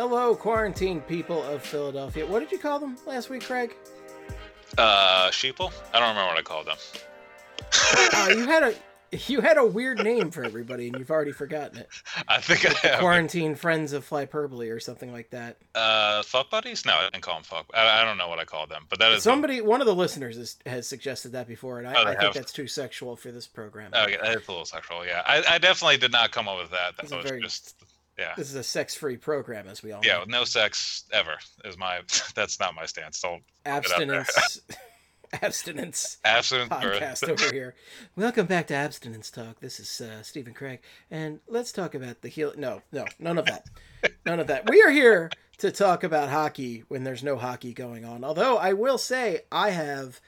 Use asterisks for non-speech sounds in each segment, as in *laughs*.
Hello, quarantine people of Philadelphia. What did you call them last week, Craig? Uh, sheeple? I don't remember what I called them. Uh, *laughs* you had a *laughs* you had a weird name for everybody, and you've already forgotten it. I think I have. Quarantine Friends of Flyperbole or something like that. Uh, fuck buddies? No, I didn't call them fuck. I, I don't know what I called them, but that is Somebody, one of the listeners has, has suggested that before, and I, Oh, I think that's too sexual for this program. Oh, yeah, it's a little sexual. Yeah, I, I definitely did not come up with that. That a was very- just yeah, This is a sex-free program, as we all yeah, know. with no sex ever is my. *laughs* That's not my stance. Don't. *laughs* Abstinence, abstinence abstinence podcast over *laughs* here. Welcome back to Abstinence Talk. This is uh, Stephen Craig, and let's talk about the heal. No, no, none of that. None of that. We are here to talk about hockey when there's no hockey going on. Although I will say I have,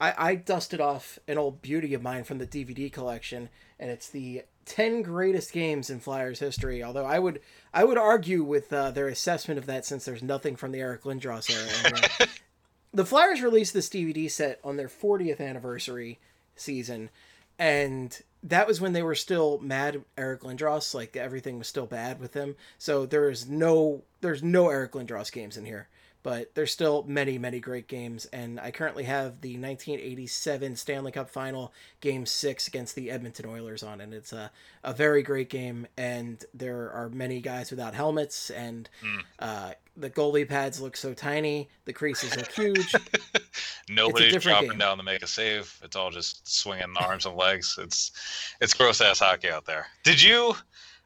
I, I dusted off an old beauty of mine from the DVD collection, and it's the ten greatest games in Flyers history. Although I would, I would argue with uh, their assessment of that since there's nothing from the Eric Lindros era. *laughs* the Flyers released this DVD set on their 40th anniversary season, and that was when they were still mad Eric Lindros. Like everything was still bad with him. So there is no there's no Eric Lindros games in here, but there's still many many great games. And I currently have the 1987 Stanley Cup Final Game Six against the Edmonton Oilers on, and it's a a very great game. And there are many guys without helmets, and uh, the goalie pads look so tiny, the creases look *laughs* huge. Nobody's dropping game. down to make a save. It's all just swinging arms and legs. It's it's gross ass hockey out there. Did you?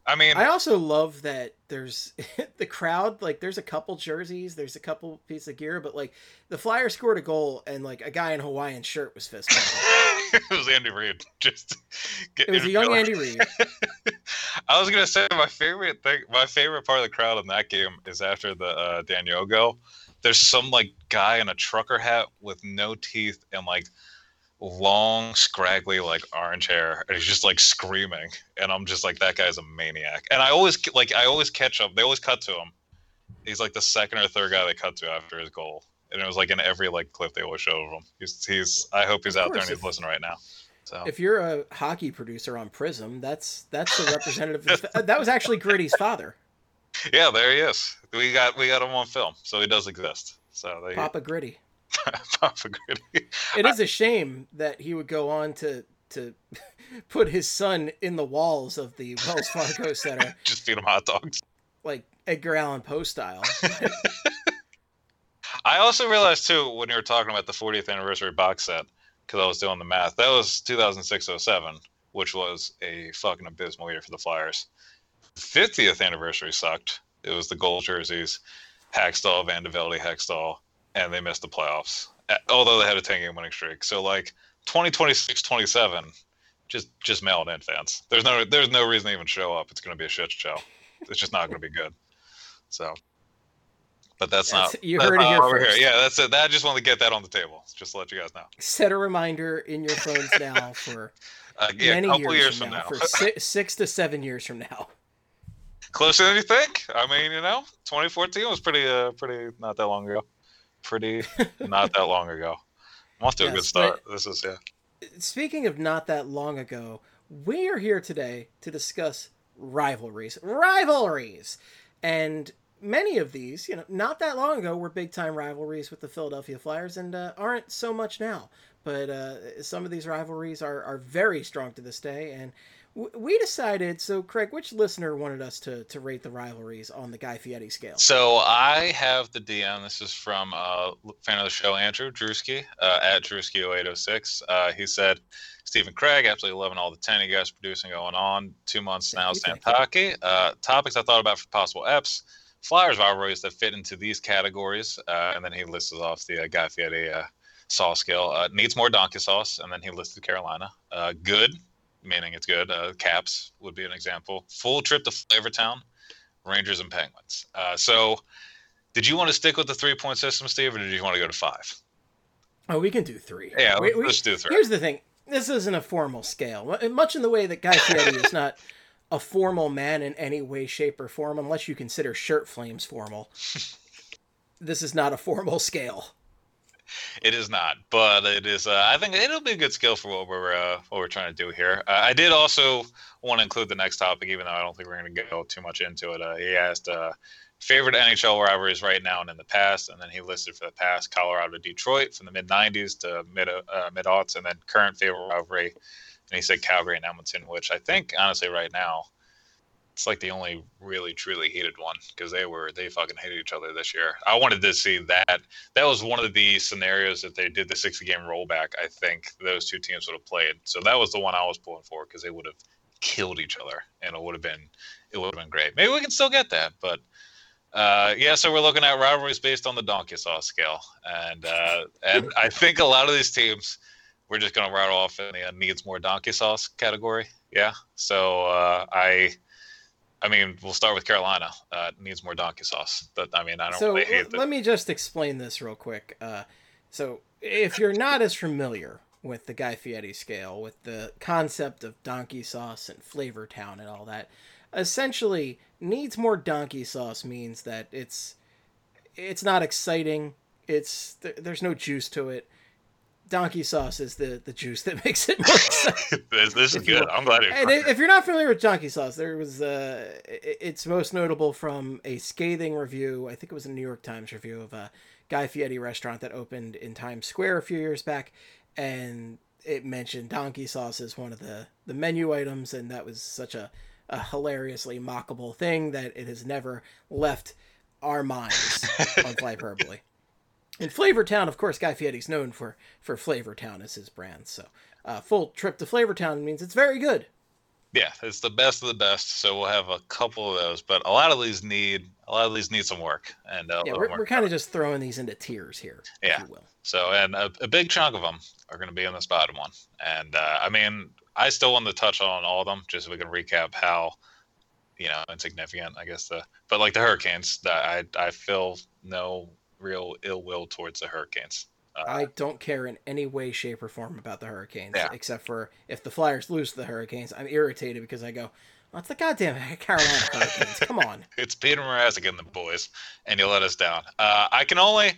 I mean, I also love that there's *laughs* the crowd. Like, there's a couple jerseys, there's a couple pieces of gear, but like the Flyers scored a goal, and like a guy in a Hawaiian shirt was fist *laughs* it was Andy Reid. *laughs* Just It was a young Andy Reid. I was gonna say my favorite thing, my favorite part of the crowd in that game is after the uh, Daniel go. There's some like guy in a trucker hat with no teeth and like long, scraggly, like orange hair, and he's just like screaming. And I'm just like, that guy's a maniac. And I always like, I always catch up. They always cut to him. He's like the second or third guy they cut to after his goal. And it was like in every like clip they always show of him. He's, he's. I hope he's Of out there and he's if- listening right now. So If you're a hockey producer on Prism, that's that's the representative. The, that was actually Gritty's father, *laughs* Yeah, there he is. We got we got him on film, so he does exist. So they Papa Gritty. *laughs* Papa Gritty. It is a shame that he would go on to to *laughs* put his son in the walls of the Wells Fargo *laughs* Center, Just feed him hot dogs. like Edgar Allan Poe style. I also realized too when you were talking about the 40th anniversary box set, because I was doing the math. That was 2006-07, which was a fucking abysmal year for the Flyers. 50th anniversary sucked. It was the gold jerseys, Hextall, Van de Hextall, and they missed the playoffs. Although they had a 10 game winning streak. So like 2026 27, just just mail it in fans. There's no there's no reason to even show up. It's gonna be a shit show. It's just not gonna be good. So but that's, That's- not you that's heard it not here why we're first. Yeah, that's it. That, I just want to get that on the table. Just to let you guys know. Set a reminder in your phones now for *laughs* Uh, yeah, a many couple years, years, from, from now, now. for *laughs* six, six to seven years from now. Closer than you think. I mean, you know, 2014 was pretty, uh, pretty not that long ago. Pretty *laughs* not that long ago. I'm off to a good start. This is yeah. Speaking of not that long ago, we are here today to discuss rivalries. Rivalries! And many of these, you know, not that long ago were big time rivalries with the Philadelphia Flyers and uh, aren't so much now. But uh, some of these rivalries are, are very strong to this day. And we decided, so Craig, which listener wanted us to, to rate the rivalries on the Guy Fieri scale? So I have the DM. This is from uh, fan of the show, Andrew Drewski, uh, at Drewski0806. Uh, he said, Stephen Craig, absolutely loving all the 10 you guys producing going on. Two months Thank now, you, thank you. Santaki. Uh, topics I thought about for possible EPs. Flyers rivalries that fit into these categories. Uh, and then he lists off the uh, Guy Fieri uh, sauce scale. Uh, needs more donkey sauce. And then he listed Carolina. Uh, good, meaning it's good. Uh, Caps would be an example. Full trip to Flavortown. Rangers and Penguins. Uh, so Did you want to stick with the three point system, Steve, or did you want to go to five? Oh, we can do three. Yeah, We- let's, we- do three. Here's the thing. This isn't a formal scale. Much in the way that Guy *laughs* Fieri is not a formal man in any way, shape, or form, unless you consider shirt flames formal. this is not a formal scale. It is not, but it is. Uh, I think it'll be a good skill for what we're uh, what we're trying to do here. Uh, I did also want to include the next topic, even though I don't think we're going to go too much into it. Uh, he asked uh, favorite NHL rivalries right now and in the past, and then he listed for the past Colorado, Detroit from the mid '90s to mid uh, mid aughts, and then current favorite rivalry, and he said Calgary and Edmonton, which I think honestly right now. It's like the only really truly heated one because they were they fucking hated each other this year. I wanted to see that that was one of the scenarios that they did the 60 game rollback. I think those two teams would have played. So that was the one I was pulling for because they would have killed each other and it would have been it would have been great. Maybe we can still get that, but uh, yeah. So we're looking at rivalries based on the donkey sauce scale, and uh, and I think a lot of these teams we're just gonna rattle off in the uh, needs more donkey sauce category. Yeah. So uh, I. I mean, we'll start with Carolina. Uh, needs more donkey sauce. But I mean, I don't So really l- let me just explain this real quick. Uh, so if you're not as familiar with the Guy Fieri scale, with the concept of donkey sauce and flavor town and all that, essentially needs more donkey sauce means that it's it's not exciting. It's th- there's no juice to it. Donkey sauce is the the juice that *laughs* makes it more exciting. *laughs* this, this is good. I'm glad. And You're if you're not familiar with donkey sauce, there was uh, it's most notable from a scathing review. I think it was a New York Times review of a Guy Fieri restaurant that opened in Times Square a few years back, and it mentioned donkey sauce as one of the the menu items, and that was such a a hilariously mockable thing that it has never left our minds *laughs* on Flyperbole. In Flavor Town, of course, Guy Fieri's known for for Flavor Town as his brand. So, uh, full trip to Flavor Town means it's very good. yeah, it's the best of the best. So we'll have a couple of those, but a lot of these need a lot of these need some work. And uh, Yeah, we're, we're kind of just throwing these into tiers here, Yeah. if you will. so and a, a big chunk of them are going to be in this bottom one. And uh, I mean, I still want to touch on all of them, just so we can recap how you know insignificant, I guess. The but like the Hurricanes, that I I feel no real ill will towards the Hurricanes. Uh, I don't care in any way, shape, or form about the Hurricanes, Yeah. except for if the Flyers lose to the Hurricanes, I'm irritated because I go, well, it's the goddamn *laughs* Carolina Hurricanes. Come on. *laughs* it's Peter Mrazek and the boys, and you let us down. Uh, I can only,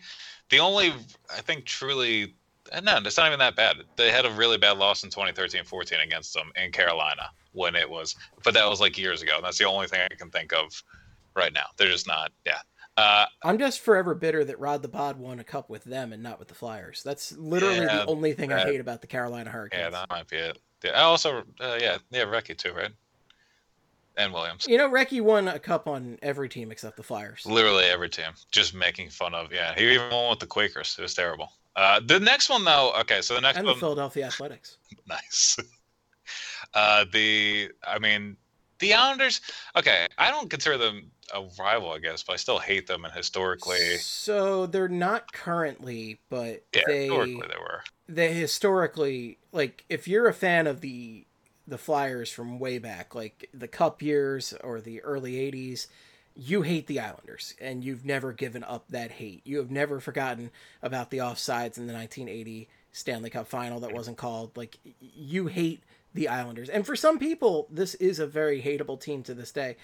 the only, I think truly, uh, no, it's not even that bad. They had a really bad loss in 2013-14 against them in Carolina when it was, but that was like years ago. And that's the only thing I can think of right now. They're just not, yeah. Uh, I'm just forever bitter that Rod the Bod won a cup with them and not with the Flyers. That's literally Yeah, the only thing I hate about the Carolina Hurricanes. yeah, that might be it. Yeah, I also, uh, yeah, yeah, Recchi too, right? And Williams. You know, Recchi won a cup on every team except the Flyers. Literally every team, just making fun of. Yeah, he even won with the Quakers. It was terrible. Uh, the next one though, okay, so the next And the Philadelphia Athletics. *laughs* nice. *laughs* Uh, the I mean, the Islanders. Okay, I don't consider them a rival, I guess, but I still hate them. And historically, So they're not currently, but yeah, they historically they were. they historically like if you're a fan of the the Flyers from way back, like the Cup years or the early '80s, you hate the Islanders, and you've never given up that hate. You have never forgotten about the offsides in the 1980 Stanley Cup Final that wasn't called. Like you hate the Islanders, and for some people, this is a very hateable team to this day.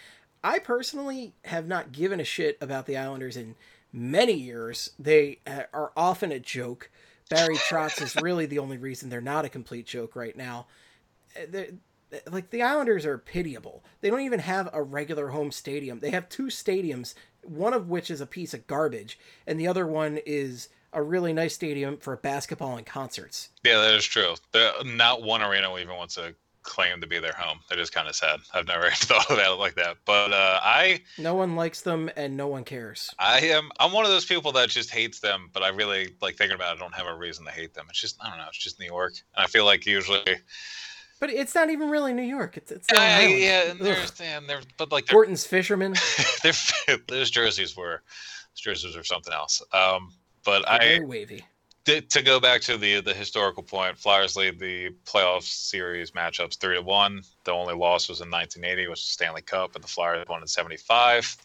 I personally have not given a shit about the Islanders in many years. They uh, are often a joke. Barry Trotz is really the only reason they're not a complete joke right now. Uh, they're- Like the Islanders are pitiable. They don't even have a regular home stadium. They have two stadiums, one of which is a piece of garbage, and the other one is a really nice stadium for basketball and concerts. Yeah, that is true. The, not one arena even wants to claim to be their home. That is kind of sad. I've never *laughs* thought of that like that. But uh, I No one likes them and no one cares. I am I'm one of those people that just hates them, but I really like thinking about it. I don't have a reason to hate them. It's just I don't know. It's just New York, and I feel like usually But it's not even really New York. It's it's Island. yeah, and there's and they're but like Gorton's Fishermen. *laughs* they're *laughs* those jerseys were those jerseys were something else. Um, but They're I very wavy. To, go back to the the historical point, Flyers lead the playoff series matchups three to one. The only loss was in 1980, which was Stanley Cup, and the Flyers won in '75.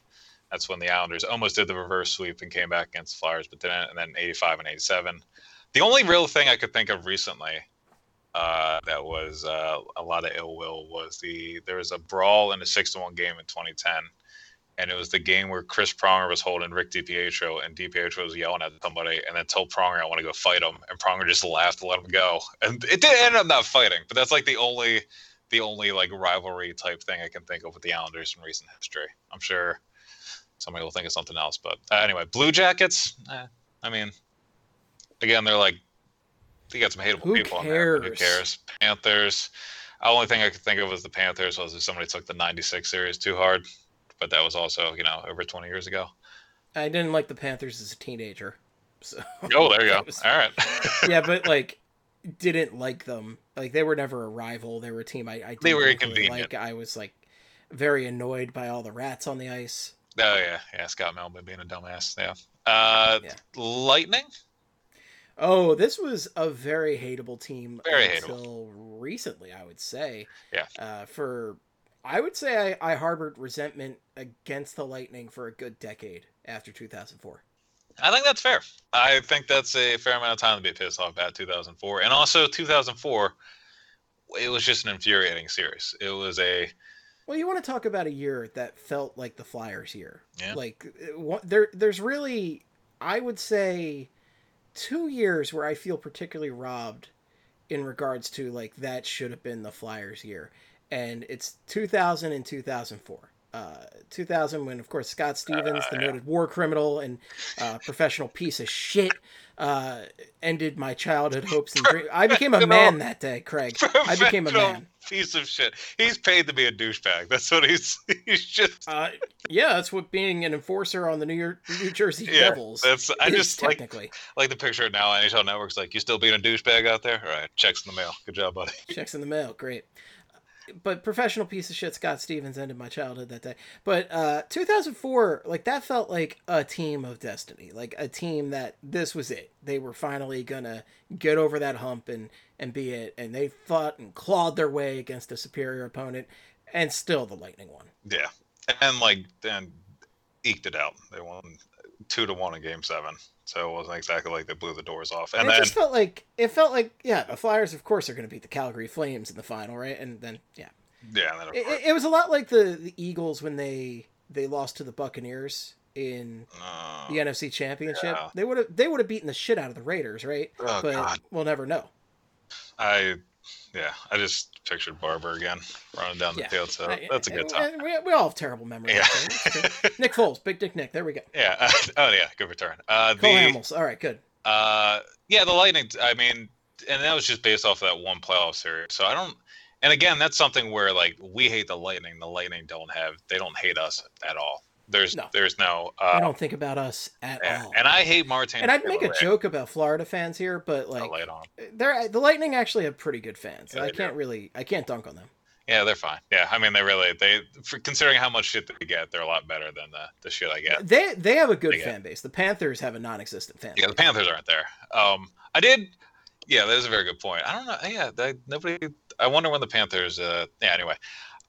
That's when the Islanders almost did the reverse sweep and came back against the Flyers, but didn't. And then 85 and 87. The only real thing I could think of recently uh, that was uh, a lot of ill will was the there was a brawl in a six to one game in 2010, and it was the game where Chris Pronger was holding Rick DiPietro, and DiPietro was yelling at somebody, and then told Pronger I want to go fight him, and Pronger just laughed and let him go, and it did end up not fighting, but that's like the only the only like rivalry type thing I can think of with the Islanders in recent history. I'm sure somebody will think of something else, but uh, anyway, Blue Jackets. Eh, I mean, again, they're like they got some hateable Who people on there. Who cares? cares? Panthers. The only thing I could think of was the Panthers was if somebody took the '96 series too hard, but that was also you know over 20 years ago. I didn't like the Panthers as a teenager. So *laughs* Oh, there you go. Was- All right. *laughs* yeah, but like didn't like them. Like they were never a rival. They were a team I, I They didn't were really inconvenient. Like I was like very annoyed by all the rats on the ice. oh yeah, yeah. Scott Mellanby being a dumbass. Yeah. Uh, Yeah. Lightning. Oh, this was a very hateable team Very until recently, I would say. Yeah. Uh, for I would say I, I harbored resentment against the Lightning for a good decade after 2004. I think that's fair. I think that's a fair amount of time to be pissed off about 2004, and also 2004. It was just an infuriating series. It was a Well, you want to talk about a year that felt like the Flyers' year. Yeah. Like uh, there, there's really, I would say, two years where I feel particularly robbed in regards to like that should have been the Flyers' year, and it's 2000 and 2004. Uh, 2000 when of course Scott Stevens, the noted war criminal and uh, professional piece of shit, uh, ended my childhood hopes and dreams. I became a man that day, Craig. I became a man. piece of shit. He's paid to be a douchebag. That's what he's. *laughs* He's just. Uh, yeah, that's what being an enforcer on the New York, New Jersey Yeah, Devils. that's. I just like technically like the picture now. NHL Network's like, you still being a douchebag out there? All right, checks in the mail. Good job, buddy. checks in the mail. Great. But professional piece of shit Scott Stevens ended my childhood that day. But uh, 2004, like that felt like a team of destiny, like a team that this was it. They were finally gonna get over that hump and and be it. And they fought and clawed their way against a superior opponent, and still the Lightning won. Yeah, and like then eked it out. They won two to one in Game Seven, so it wasn't exactly like they blew the doors off. And, And it then just felt like it felt like yeah, the Flyers of course are going to beat the Calgary Flames in the final, right? And then yeah, yeah, then it, it- was a lot like the the Eagles when they they lost to the Buccaneers in uh, the NFC Championship. Yeah. They would have they would have beaten the shit out of the Raiders, right? oh but god, we'll never know. I yeah, I just pictured Barber again running down the Yeah. field. So that's a good time. We, we all have terrible memories. Yeah. okay? It's true. *laughs* Nick Foles, Big Dick Nick. There we go. Yeah. *laughs* oh yeah, good return. Uh, Cole the Hamels. All right, good. Uh, yeah, the Lightning. I mean, and that was just based off of that one playoff series. So I don't. And again, that's something where like we hate the Lightning. The Lightning don't have. They don't hate us at all. There's No. there's no. I Uh, don't think about us at yeah. all. And I hate Martin. And I'd make a joke about Florida fans here, but like they're the Lightning actually have pretty good fans. Yeah, I can't really I can't dunk on them. Yeah, they're fine. Yeah, I mean they really they for considering how much shit they get, they're a lot better than the the shit I get. They they have a good fan base. The Panthers have a non-existent fan. Base. Yeah, the Panthers aren't there. Um, I did. Yeah, that is a very good point. I don't know. Yeah, that, nobody. I wonder when the Panthers. Uh, yeah. Anyway,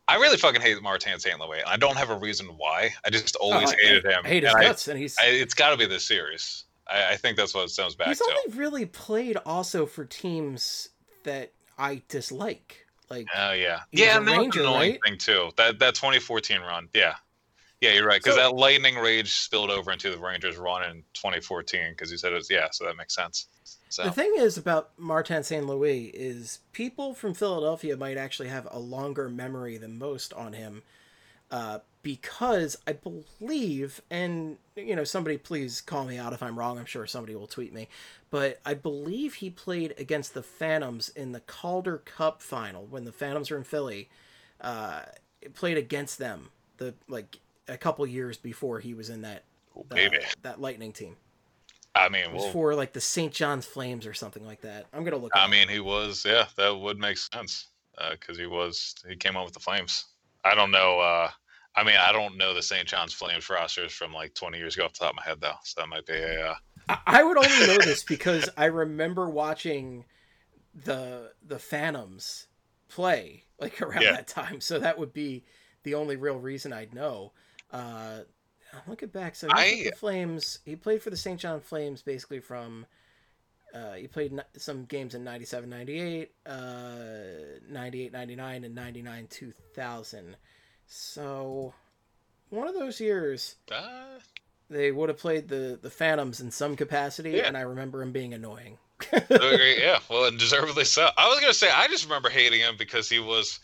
I really fucking hate Martin St. Louis, and I don't have a reason why. I just oh, always Oh, I- hated him. Hate his and I- guts, and he's I, it's got to be this series. I, I think that's what it sounds back he's to. only really played also for teams that I dislike. Like Oh yeah, yeah, and that was an annoying right? thing too. That that 2014 run. Yeah, yeah, you're right. Because So- that lightning rage spilled over into the Rangers run in 2014. Because you said it was yeah, so that makes sense. So the thing is about Martin St. Louis is people from Philadelphia might actually have a longer memory than most on him, uh, because I believe, and you know, somebody please call me out if I'm wrong. I'm sure somebody will tweet me, but I believe he played against the Phantoms in the Calder Cup final when the Phantoms were in Philly. Uh, played against them the like a couple years before he was in that uh, that Lightning team. I mean, It was well, for like the St. John's Flames or something like that. I'm gonna look. I up. mean, he was yeah, that would make sense because he was he came on with the Flames. I don't know. uh I mean, I don't know the St. John's Flames rosters from like 20 years ago off the top of my head though, so that might be a. Uh, I, I would only know this because I remember watching the the Phantoms play like *laughs* around Yeah. that time. So that would be the only real reason I'd know. Uh, looking back. So he I- the Flames. He played for the St. John Flames basically from. Uh, he played some games in 97 98, uh, 98 99, and 99 2000. So, one of those years, Uh, they would have played the, the Phantoms in some capacity, Yeah. and I remember him being annoying. Okay, yeah, well, and deservedly so. I was gonna say I just remember hating him because he was,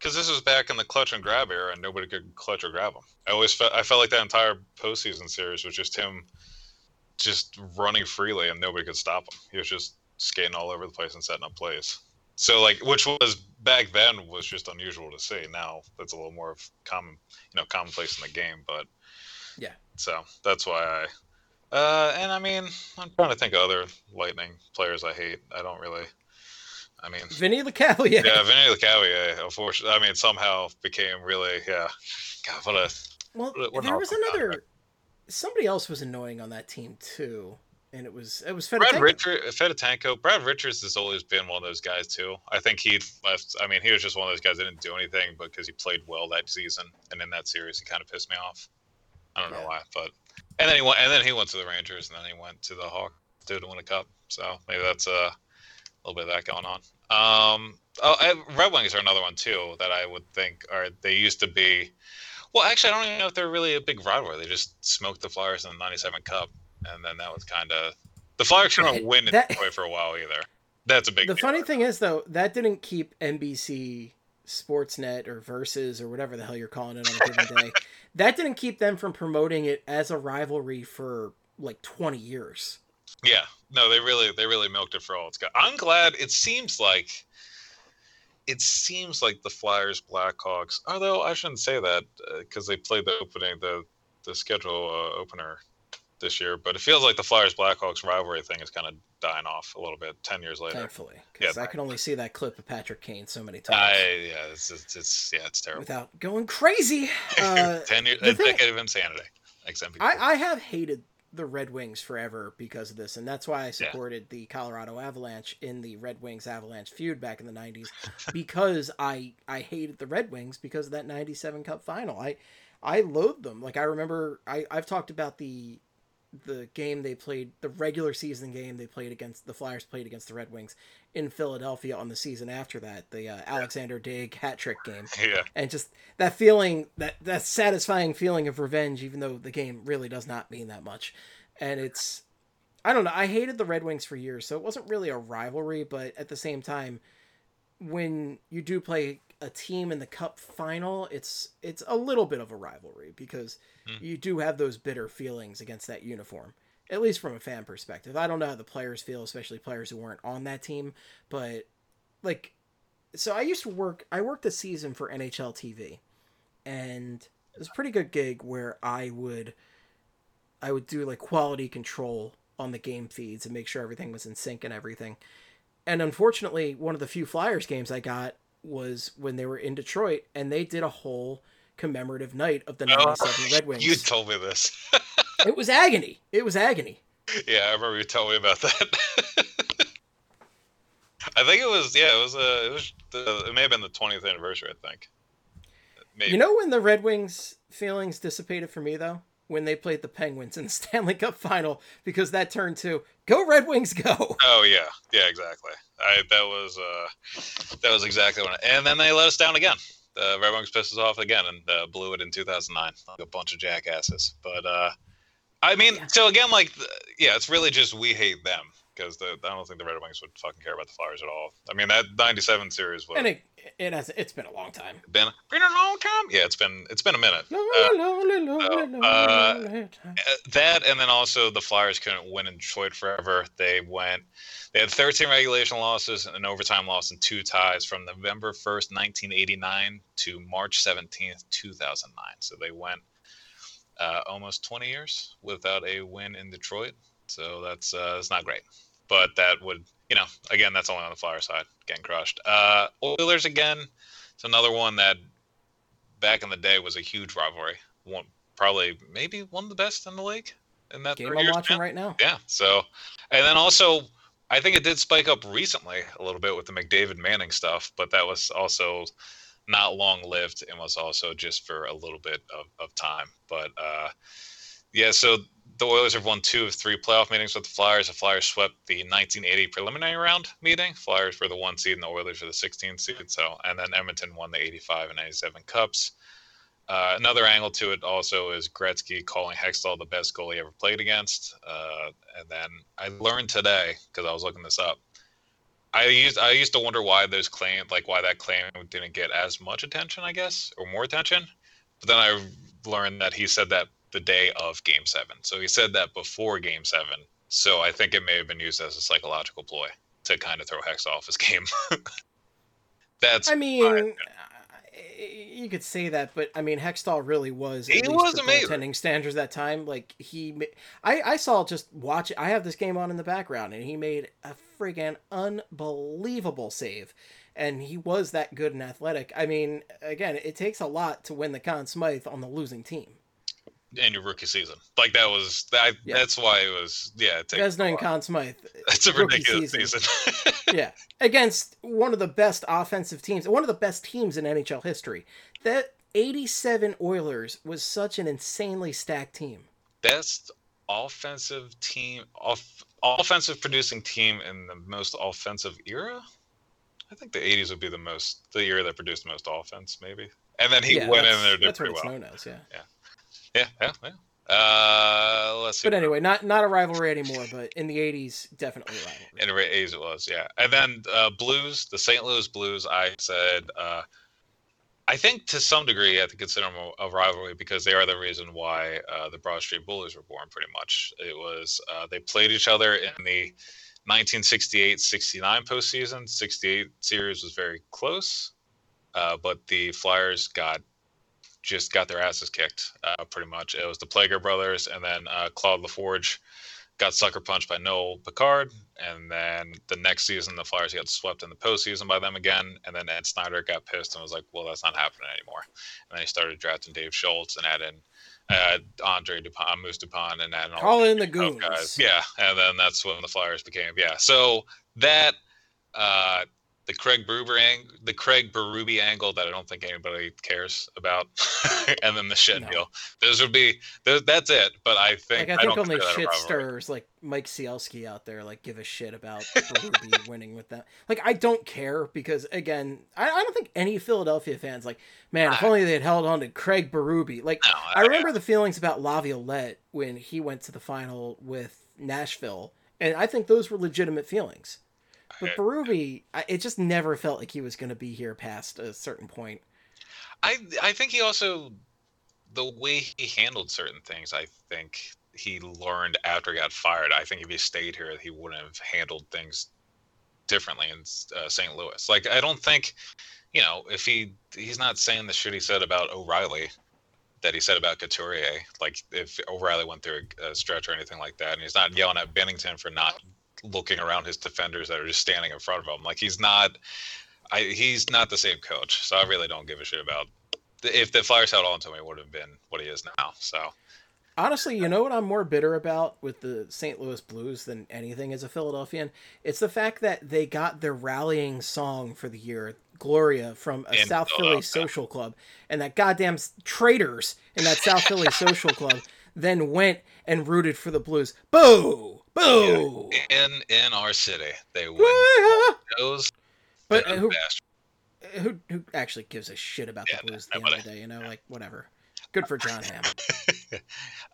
because this was back in the clutch and grab era, and nobody could clutch or grab him. I always felt I felt like that entire postseason series was just him, just running freely, and nobody could stop him. He was just skating all over the place and setting up plays. So like, which was back then was just unusual to see. Now that's a little more of common, you know, commonplace in the game. But Yeah. so that's why I uh, and I mean, I'm trying to think of other Lightning players I hate. I don't really. I mean, Vinny LeCavalier. yeah, Vinny Lecavalier, unfortunately, I mean, somehow became really, yeah. God, what a. Well, What- there was another. Somebody else was annoying on that team too, and it was it was Brad Fedotenko. Richard, Fedotenko, Brad Richards has always been one of those guys too. I think he left. I mean, he was just one of those guys that didn't do anything but because he played well that season, and in that series, he kind of pissed me off. I don't know why, but and then he went, and then he went to the Rangers, and then he went to the Hawks to win a cup. So maybe that's uh, a little bit of that going on. Um, oh, and Red Wings are another one too that I would think are they used to be. Well, actually, I don't even know if they're really a big rivalry. They just smoked the Flyers in the '97 Cup, and then that was kind of the Flyers couldn't win in that- Detroit for a while either. That's a big. the funny thing is though that didn't keep NBC Sportsnet or Versus or whatever the hell you're calling it on a given day. *laughs* That didn't keep them from promoting it as a rivalry for like 20 years. Yeah, no, they really they really milked it for all it's got. I'm glad. It seems like it seems like the Flyers Blackhawks. Although I shouldn't say that because they played the opening the the schedule uh, opener this year, but it feels like the Flyers Blackhawks rivalry thing is kind of dying off a little bit. Ten years later, Thankfully, because Yeah, I can only see that clip of Patrick Kane so many times I yeah, it's, it's, it's yeah, it's terrible. without going crazy. *laughs* Uh, Ten years, a thing- decade of insanity. Like some people. I, I have hated the Red Wings forever because of this, and that's why I supported the Colorado Avalanche in the Red Wings Avalanche feud back in the '90s because I I hated the Red Wings because of that '97 Cup final. I I loathed them. Like I remember I I've talked about the the game they played the regular season game they played against the Flyers played against the Red Wings in Philadelphia on the season after that the uh, Alexander Daigle hat trick game. *laughs* Yeah, and just that feeling that that satisfying feeling of revenge even though the game really does not mean that much. And it's i don't know i hated the red wings for years so it wasn't really a rivalry but at the same time when you do play a team in the cup final it's it's a little bit of a rivalry because Hmm. you do have those bitter feelings against that uniform at least from a fan perspective i don't know how the players feel especially players who weren't on that team but like so I used to work I worked a season for NHL TV and it was a pretty good gig where I would I would do like quality control on the game feeds and make sure everything was in sync and everything. And unfortunately, one of the few Flyers games I got was when they were in Detroit and they did a whole commemorative night of the 97 Red Wings. you told me this. *laughs* It was agony. It was agony. Yeah, I remember you telling me about that. *laughs* I think it was yeah, it was uh, it was the, it may have been the 20th anniversary. I think. Maybe. You know when the Red Wings feelings dissipated for me though? When they played the Penguins in the *laughs* Stanley Cup final because that turned to go Red Wings go. *laughs* Oh yeah, yeah, exactly. I that was uh, that was exactly when. and then they let us down again. The Red Wings pissed us off again and uh, blew it in 2009. Like a bunch of jackasses. But uh, I mean, Yeah. so again, like, yeah, it's really just we hate them because the, I don't think the Red Wings would fucking care about the Flyers at all. I mean, that '97 series was And it it has it's been a long time. been been a long time. Yeah, it's been it's been a minute. That and then also the Flyers couldn't win in Detroit forever. They went they had 13 regulation losses and an overtime loss and two ties from November 1st, 1989 to March 17th, 2009. So they went uh, almost 20 years without a win in Detroit. So that's uh, that's not great. But that would, you know, again, that's only on the Flyer side, getting crushed. Uh, Oilers again. It's another one that back in the day was a huge rivalry. One probably maybe one of the best in the league in that Game I'm watching right now. Yeah. So, and then also, I think it did spike up recently a little bit with the McDavid Manning stuff, but that was also not long lived and was also just for a little bit of, of time. But uh, yeah, so the Oilers have won two of three playoff meetings with the Flyers. The Flyers swept the 1980 preliminary round meeting. Flyers were the one seed, and the Oilers were the 16 seed. So, and then Edmonton won the 85 and 97 cups. Uh, another angle to it also is Gretzky calling Hextall the best goalie ever played against. Uh, and then I learned today because I was looking this up. I used I used to wonder why those claim like why that claim didn't get as much attention, I guess, or more attention. But then I learned that he said that the day of Game Seven, so he said that before Game Seven. So I think it may have been used as a psychological ploy to kind of throw Hex off his game. *laughs* That's I mean, uh, you could say that, but I mean, Hextall really was. He was amazing. Goaltending standards that time, like he, I, I saw just watch. I have this game on in the background, and he made a friggin' unbelievable save, and he was that good and athletic. I mean, again, it takes a lot to win the Conn Smythe on the losing team. In your rookie season, like that was that. Yeah. That's why it was. Yeah, Vezina and Conn Smythe. That's a ridiculous season. season. *laughs* yeah, against one of the best offensive teams, one of the best teams in NHL history. That 87 Oilers was such an insanely stacked team. Best offensive team, off, offensive producing team in the most offensive era. I think the 80s would be the most the year that produced the most offense, maybe. And then he yeah, went in there did that's pretty what well. known as, yeah. Yeah. Yeah, yeah, yeah. Uh, let's see. But anyway, not not a rivalry anymore. But in the '80s, definitely a rivalry. In the '80s, it was, yeah. And then uh, Blues, the St. Louis Blues. I said, uh, I think to some degree, you have to consider them a, a rivalry because they are the reason why uh, the Broad Street Bullies were born. Pretty much, it was uh, they played each other in the 1968-69 postseason. 68 series was very close, uh, but the Flyers got just got their asses kicked, uh, pretty much. It was the Plager brothers, and then uh, Claude Laforge got sucker punched by Noel Picard, and then the next season the Flyers got swept in the postseason by them again, and then Ed Snider got pissed and was like, "Well, that's not happening anymore." And then he started drafting Dave Schultz and add in uh, Andre Dupont, Moose Dupont, and then all in the goons. Guys. Yeah, and then that's when the Flyers became yeah. So that uh, the Craig Berube ang- the Craig Berube angle that I don't think anybody cares about, *laughs* and then the shit no. deal. Those would be those, that's it. But I think like, I think I only shit stirs like Mike Sielski out there like give a shit about *laughs* Berube winning with that. Like I don't care because again I, I don't think any Philadelphia fans like man if only they had held on to Craig Berube. Like no, I, I remember the feelings about Laviolette when he went to the final with Nashville, and I think those were legitimate feelings. But Berube, it just never felt like he was going to be here past a certain point. I I think he also the way he handled certain things. I think he learned after he got fired. I think if he stayed here, he wouldn't have handled things differently in uh, St. Louis. Like I don't think, you know, if he he's not saying the shit he said about O'Reilly that he said about Couturier. Like if O'Reilly went through a, a stretch or anything like that, and he's not yelling at Binnington for not looking around his defenders that are just standing in front of him. Like he's not, I he's not the same coach. So I really don't give a shit about if the Flyers held on to him, it would have been what he is now. So honestly, you know what I'm more bitter about with the St. Louis Blues than anything as a Philadelphian? It's the fact that they got their rallying song for the year, Gloria, from a in South Philly social club, and that goddamn traitors in that South Philly *laughs* social club then went and rooted for the Blues. Boo! Boo! Yeah, in in our city, they win. Those, but uh, who, who who actually gives a shit about yeah, the Blues at the end of the day? You know, like whatever. Good for Jon Hammond. *laughs*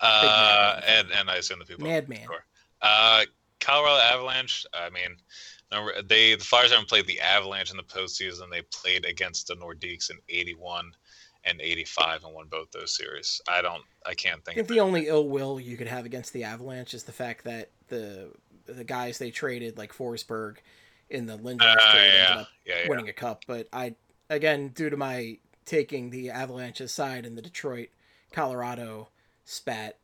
uh, and and I assume the people. Madman. Uh, Colorado Avalanche. I mean, they the Flyers haven't played the Avalanche in the postseason. They played against the Nordiques in '81 and 85 and won both those series. I don't, I can't think. I think the only ill will you could have against the Avalanche is the fact that the the guys they traded, like Forsberg, in the Lindros uh, trade, yeah. ended up yeah, yeah. winning a cup. But I, again, due to my taking the Avalanche's side in the Detroit, Colorado spat,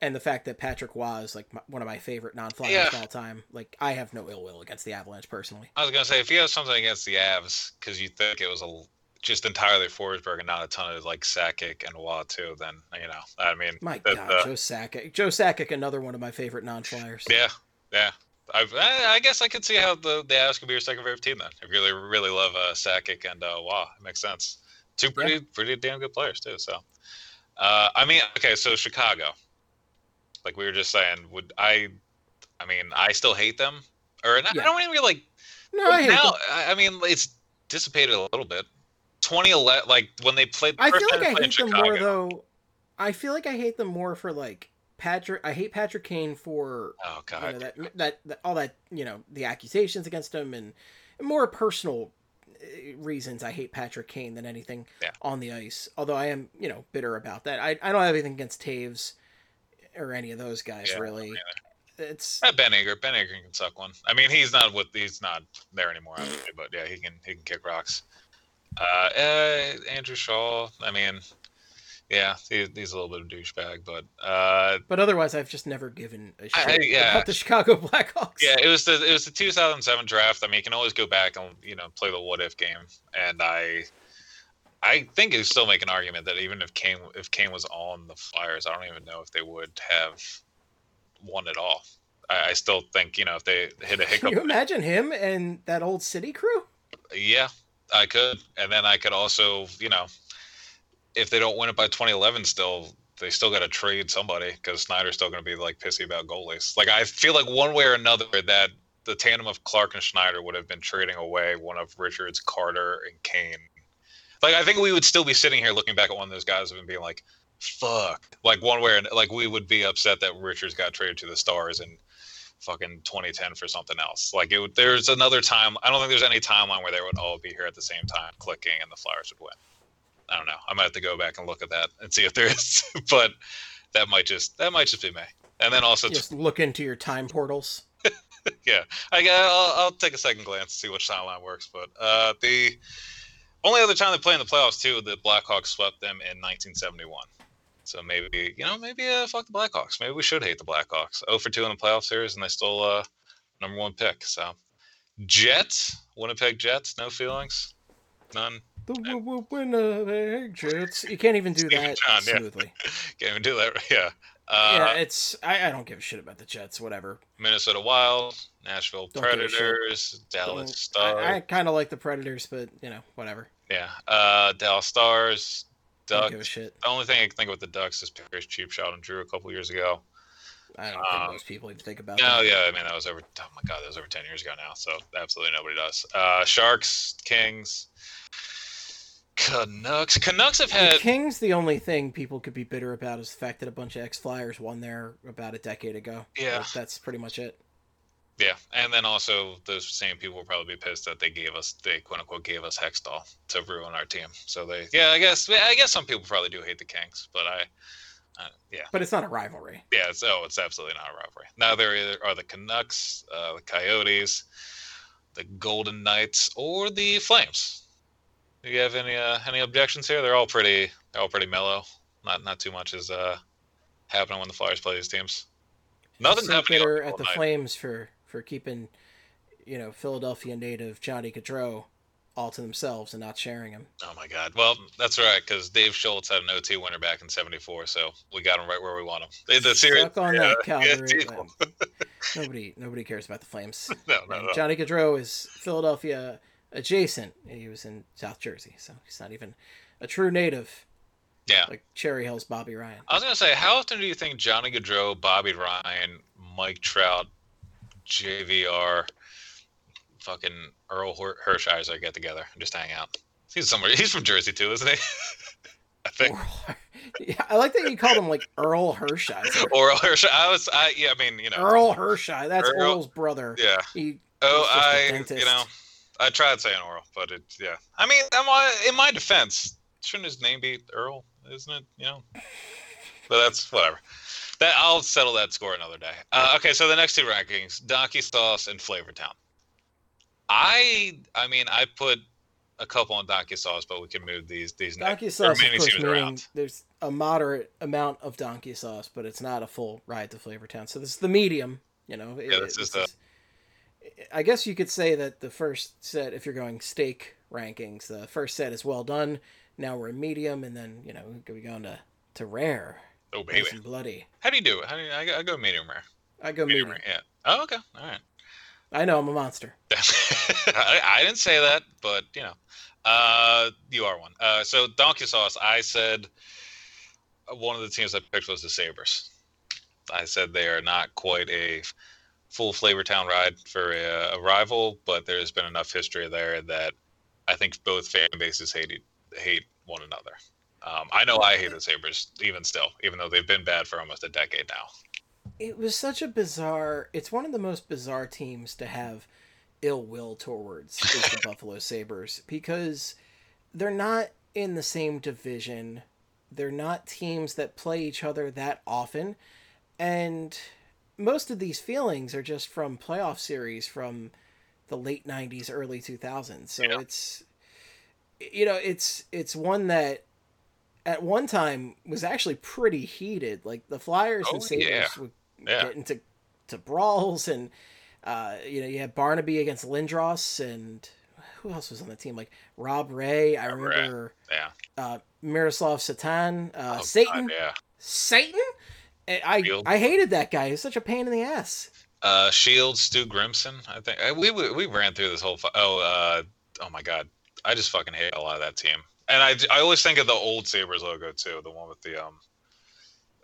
and the fact that Patrick was like my, one of my favorite non-flyers yeah. of all time, like I have no ill will against the Avalanche personally. I was gonna say if you have something against the Avs because you think it was a just entirely Forsberg and not a ton of like Sakic and Roy too, then you know, I mean, my the, God, the, Joe Sakic, Joe Sakic, another one of my favorite non-flyers. Yeah, yeah. I've, I, I guess I could see how the the Avs could be your second favorite team then. If you really really love uh, Sakic and uh, Roy, it makes sense. two pretty pretty damn good players too. So, uh, I mean, okay, so Chicago, like we were just saying, would I? I mean, I still hate them, or I Yeah. don't even really like No, I hate now. them. I I mean, it's dissipated a little bit. 2011, like when they played. I feel like I hate them more though. I feel like I hate them more for like Patrick. I hate Patrick Kane for Oh you know, that, that that all that you know the accusations against him and, and more personal uh, reasons I hate Patrick Kane than anything Yeah. on the ice. Although I am you know bitter about that. I I don't have anything against Toews or any of those guys Yeah, really. It's Uh, Ben Eager, Ben Eager can suck one. I mean, he's not with he's not there anymore, obviously, but yeah, he can he can kick rocks. Uh, uh Andrew Shaw. I mean, yeah, he, he's a little bit of a douchebag, but uh, but otherwise I've just never given a shit yeah. about the Chicago Blackhawks. yeah, it was the it was the 2007 draft. I mean, you can always go back and you know play the what if game, and I. I think you still make an argument that even if Kane if Kane was on the Flyers, I don't even know if they would have won it all. I, I still think you know if they hit a *laughs* hiccup. Can you imagine him and that old city crew? Yeah, I could, and then I could also, you know, if they don't win it by 2011, still they still got to trade somebody because Snider's still going to be like pissy about goalies. Like I feel like one way or another that the tandem of Clarke and Snider would have been trading away one of Richards, Carter, and Kane. Like I think we would still be sitting here looking back at one of those guys and being like, "Fuck!" Like one way or like we would be upset that Richards got traded to the Stars and fucking 2010 for something else. Like it, there's another time. I don't think there's any timeline where they would all be here at the same time, clicking, and the Flyers would win. I don't know. I might have to go back and look at that and see if there is, *laughs* but that might just that might just be me. And then also, Just look into your time portals. *laughs* yeah, I, I'll, I'll take a second glance to see which timeline works. But uh, the only other time they played in the playoffs too, the Blackhawks swept them in 1971. So maybe you know, maybe uh, fuck the Blackhawks. Maybe we should hate the Blackhawks. 0 for 2 in the playoff series, and they still uh, number one pick. So Jets, Winnipeg Jets, no feelings, none. The w- w- Winnipeg Jets. You can't even do *laughs* that John, yeah. smoothly. *laughs* Can't even do that. Yeah. Uh, yeah, it's I, I don't give a shit about the Jets. Whatever. Minnesota Wild, Nashville Don't a. Predators, Dallas Stars. I, I kind of like the Predators, but you know, whatever. Yeah. Uh, Dallas Stars, Don't Ducks. give a shit. The only thing I can think of with the Ducks is Pierce cheap shot on Drew a couple years ago. I don't think Um, most people even think about No, that. yeah, I mean that was over. Oh my god, that was over ten years ago now. So absolutely nobody does. Uh, Sharks, Kings, Canucks. Canucks have The had. Kings, the only thing people could be bitter about is the fact that a bunch of ex Flyers won there about a decade ago. Yeah. That's pretty much it. Yeah, and then also those same people will probably be pissed that they gave us they quote unquote gave us Hextall to ruin our team. So they yeah, I guess I guess some people probably do hate the Kings, but I, uh, yeah, But it's not a rivalry. yeah, it's oh, it's absolutely not a rivalry. Now there are the Canucks, uh, the Coyotes, the Golden Knights, or the Flames. Do you have any uh, any objections here? They're all pretty they're all pretty mellow. Not not too much is uh happening when the Flyers play these teams. Nothing's happening at the night. Flames for for keeping, you know, Philadelphia native Johnny Gaudreau all to themselves and not sharing him. Oh my God! Well, that's right, because Dave Schultz had an OT winner back in '74, so we got him right where we want him. The, the series, Suck on yeah, that, yeah, Calgary. Um, nobody nobody cares about the Flames. *laughs* no, no, no. Johnny Gaudreau is Philadelphia adjacent. He was in South Jersey, so he's not even a true native Yeah, like Cherry Hill's Bobby Ryan. I was gonna say, how often do you think Johnny Gaudreau, Bobby Ryan, Mike Trout, JVR, fucking Earl Her- Hershiser get together and just hang out? He's somewhere. He's from Jersey too, isn't he? *laughs* I think. Yeah, I like that you called him like Earl Hershiser. Earl Hershiser. I was. I yeah. I mean, you know. Earl Hershey. That's Earl- Earl's brother. Yeah. He Oh, He's just a I, you know, I tried saying Earl, but it, yeah. I mean, am in my defense, shouldn't his name be Earl? Isn't it? You know, but that's whatever. That I'll settle that score another day. Uh, okay, so the next two rankings: Donkey Sauce and Flavortown. I, I mean, I put a couple on Donkey Sauce, but we can move these these next- donkey sauce, of course, meaning around. there's a moderate amount of donkey sauce, but it's not a full ride to Flavortown. So this is the medium. You know, Yeah, this is the- I guess you could say that the first set, if you're going steak rankings, the first set is well done. Now we're in medium, and then you know we go into to rare, Oh nice baby, and bloody. how do you do it? How do you, I, go- I go medium rare. I go Medium medium. rare, yeah. Oh, okay, all right. I know I'm a monster. *laughs* I, I didn't say that, but you know, Uh, you are one. Uh, so donkey sauce. I said uh, one of the teams I picked was the Sabers. I said they are not quite a full Flavor Town ride for a, a rival, but there's been enough history there that I think both fan bases hate hate one another. Um, I know I hate the Sabres even still, even though they've been bad for almost a decade now. It was such a bizarre. It's one of the most bizarre teams to have ill will towards is the *laughs* Buffalo Sabres because they're not in the same division. They're not teams that play each other that often. And most of these feelings are just from playoff series from the late 90s early 2000s. So Yeah. it's you know, it's it's one that at one time was actually pretty heated. Like the Flyers Oh, and Sabres yeah. would Yeah. get into to brawls and uh, you know, you had Barnaby against Lindros and who else was on the team? Like Rob Ray. I remember Yeah. uh, Miroslav Satan, uh, Oh, Satan, God, yeah. Satan. I Field. I hated that guy. He was such a pain in the ass. Uh, Shields, Stu Grimson. I think we we we ran through this whole. Fu- oh, uh, oh my God, I just fucking hate a lot of that team. And I, I always think of the old Sabres logo too, the one with the um.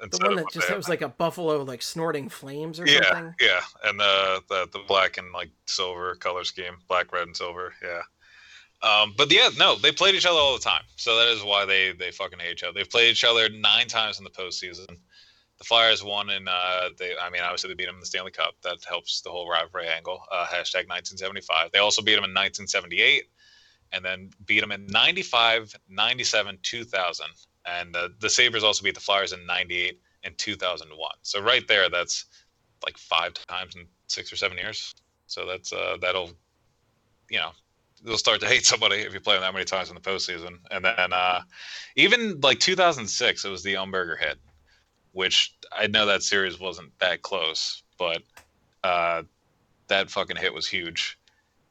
The one that just they- was like a buffalo like snorting flames or yeah, something. yeah, and the, the the black and like silver color scheme, black, red, and silver. Yeah. Um, but yeah, no, they played each other all the time, so that is why they they fucking hate each other. They've played each other nine times in the postseason. The Flyers won, and uh, they I mean obviously they beat them in the Stanley Cup. That helps the whole rivalry angle. Uh, hashtag 1975. They also beat them in 1978, and then beat them in 95, 97, 2000, and uh, the Sabres also beat the Flyers in 98 and 2001. So right there, that's like five times in six or seven years. So that's uh, that'll, you know, you'll start to hate somebody if you play them that many times in the postseason. And then uh, even like 2006, it was the Umberger hit, which I know that series wasn't that close, but uh, that fucking hit was huge.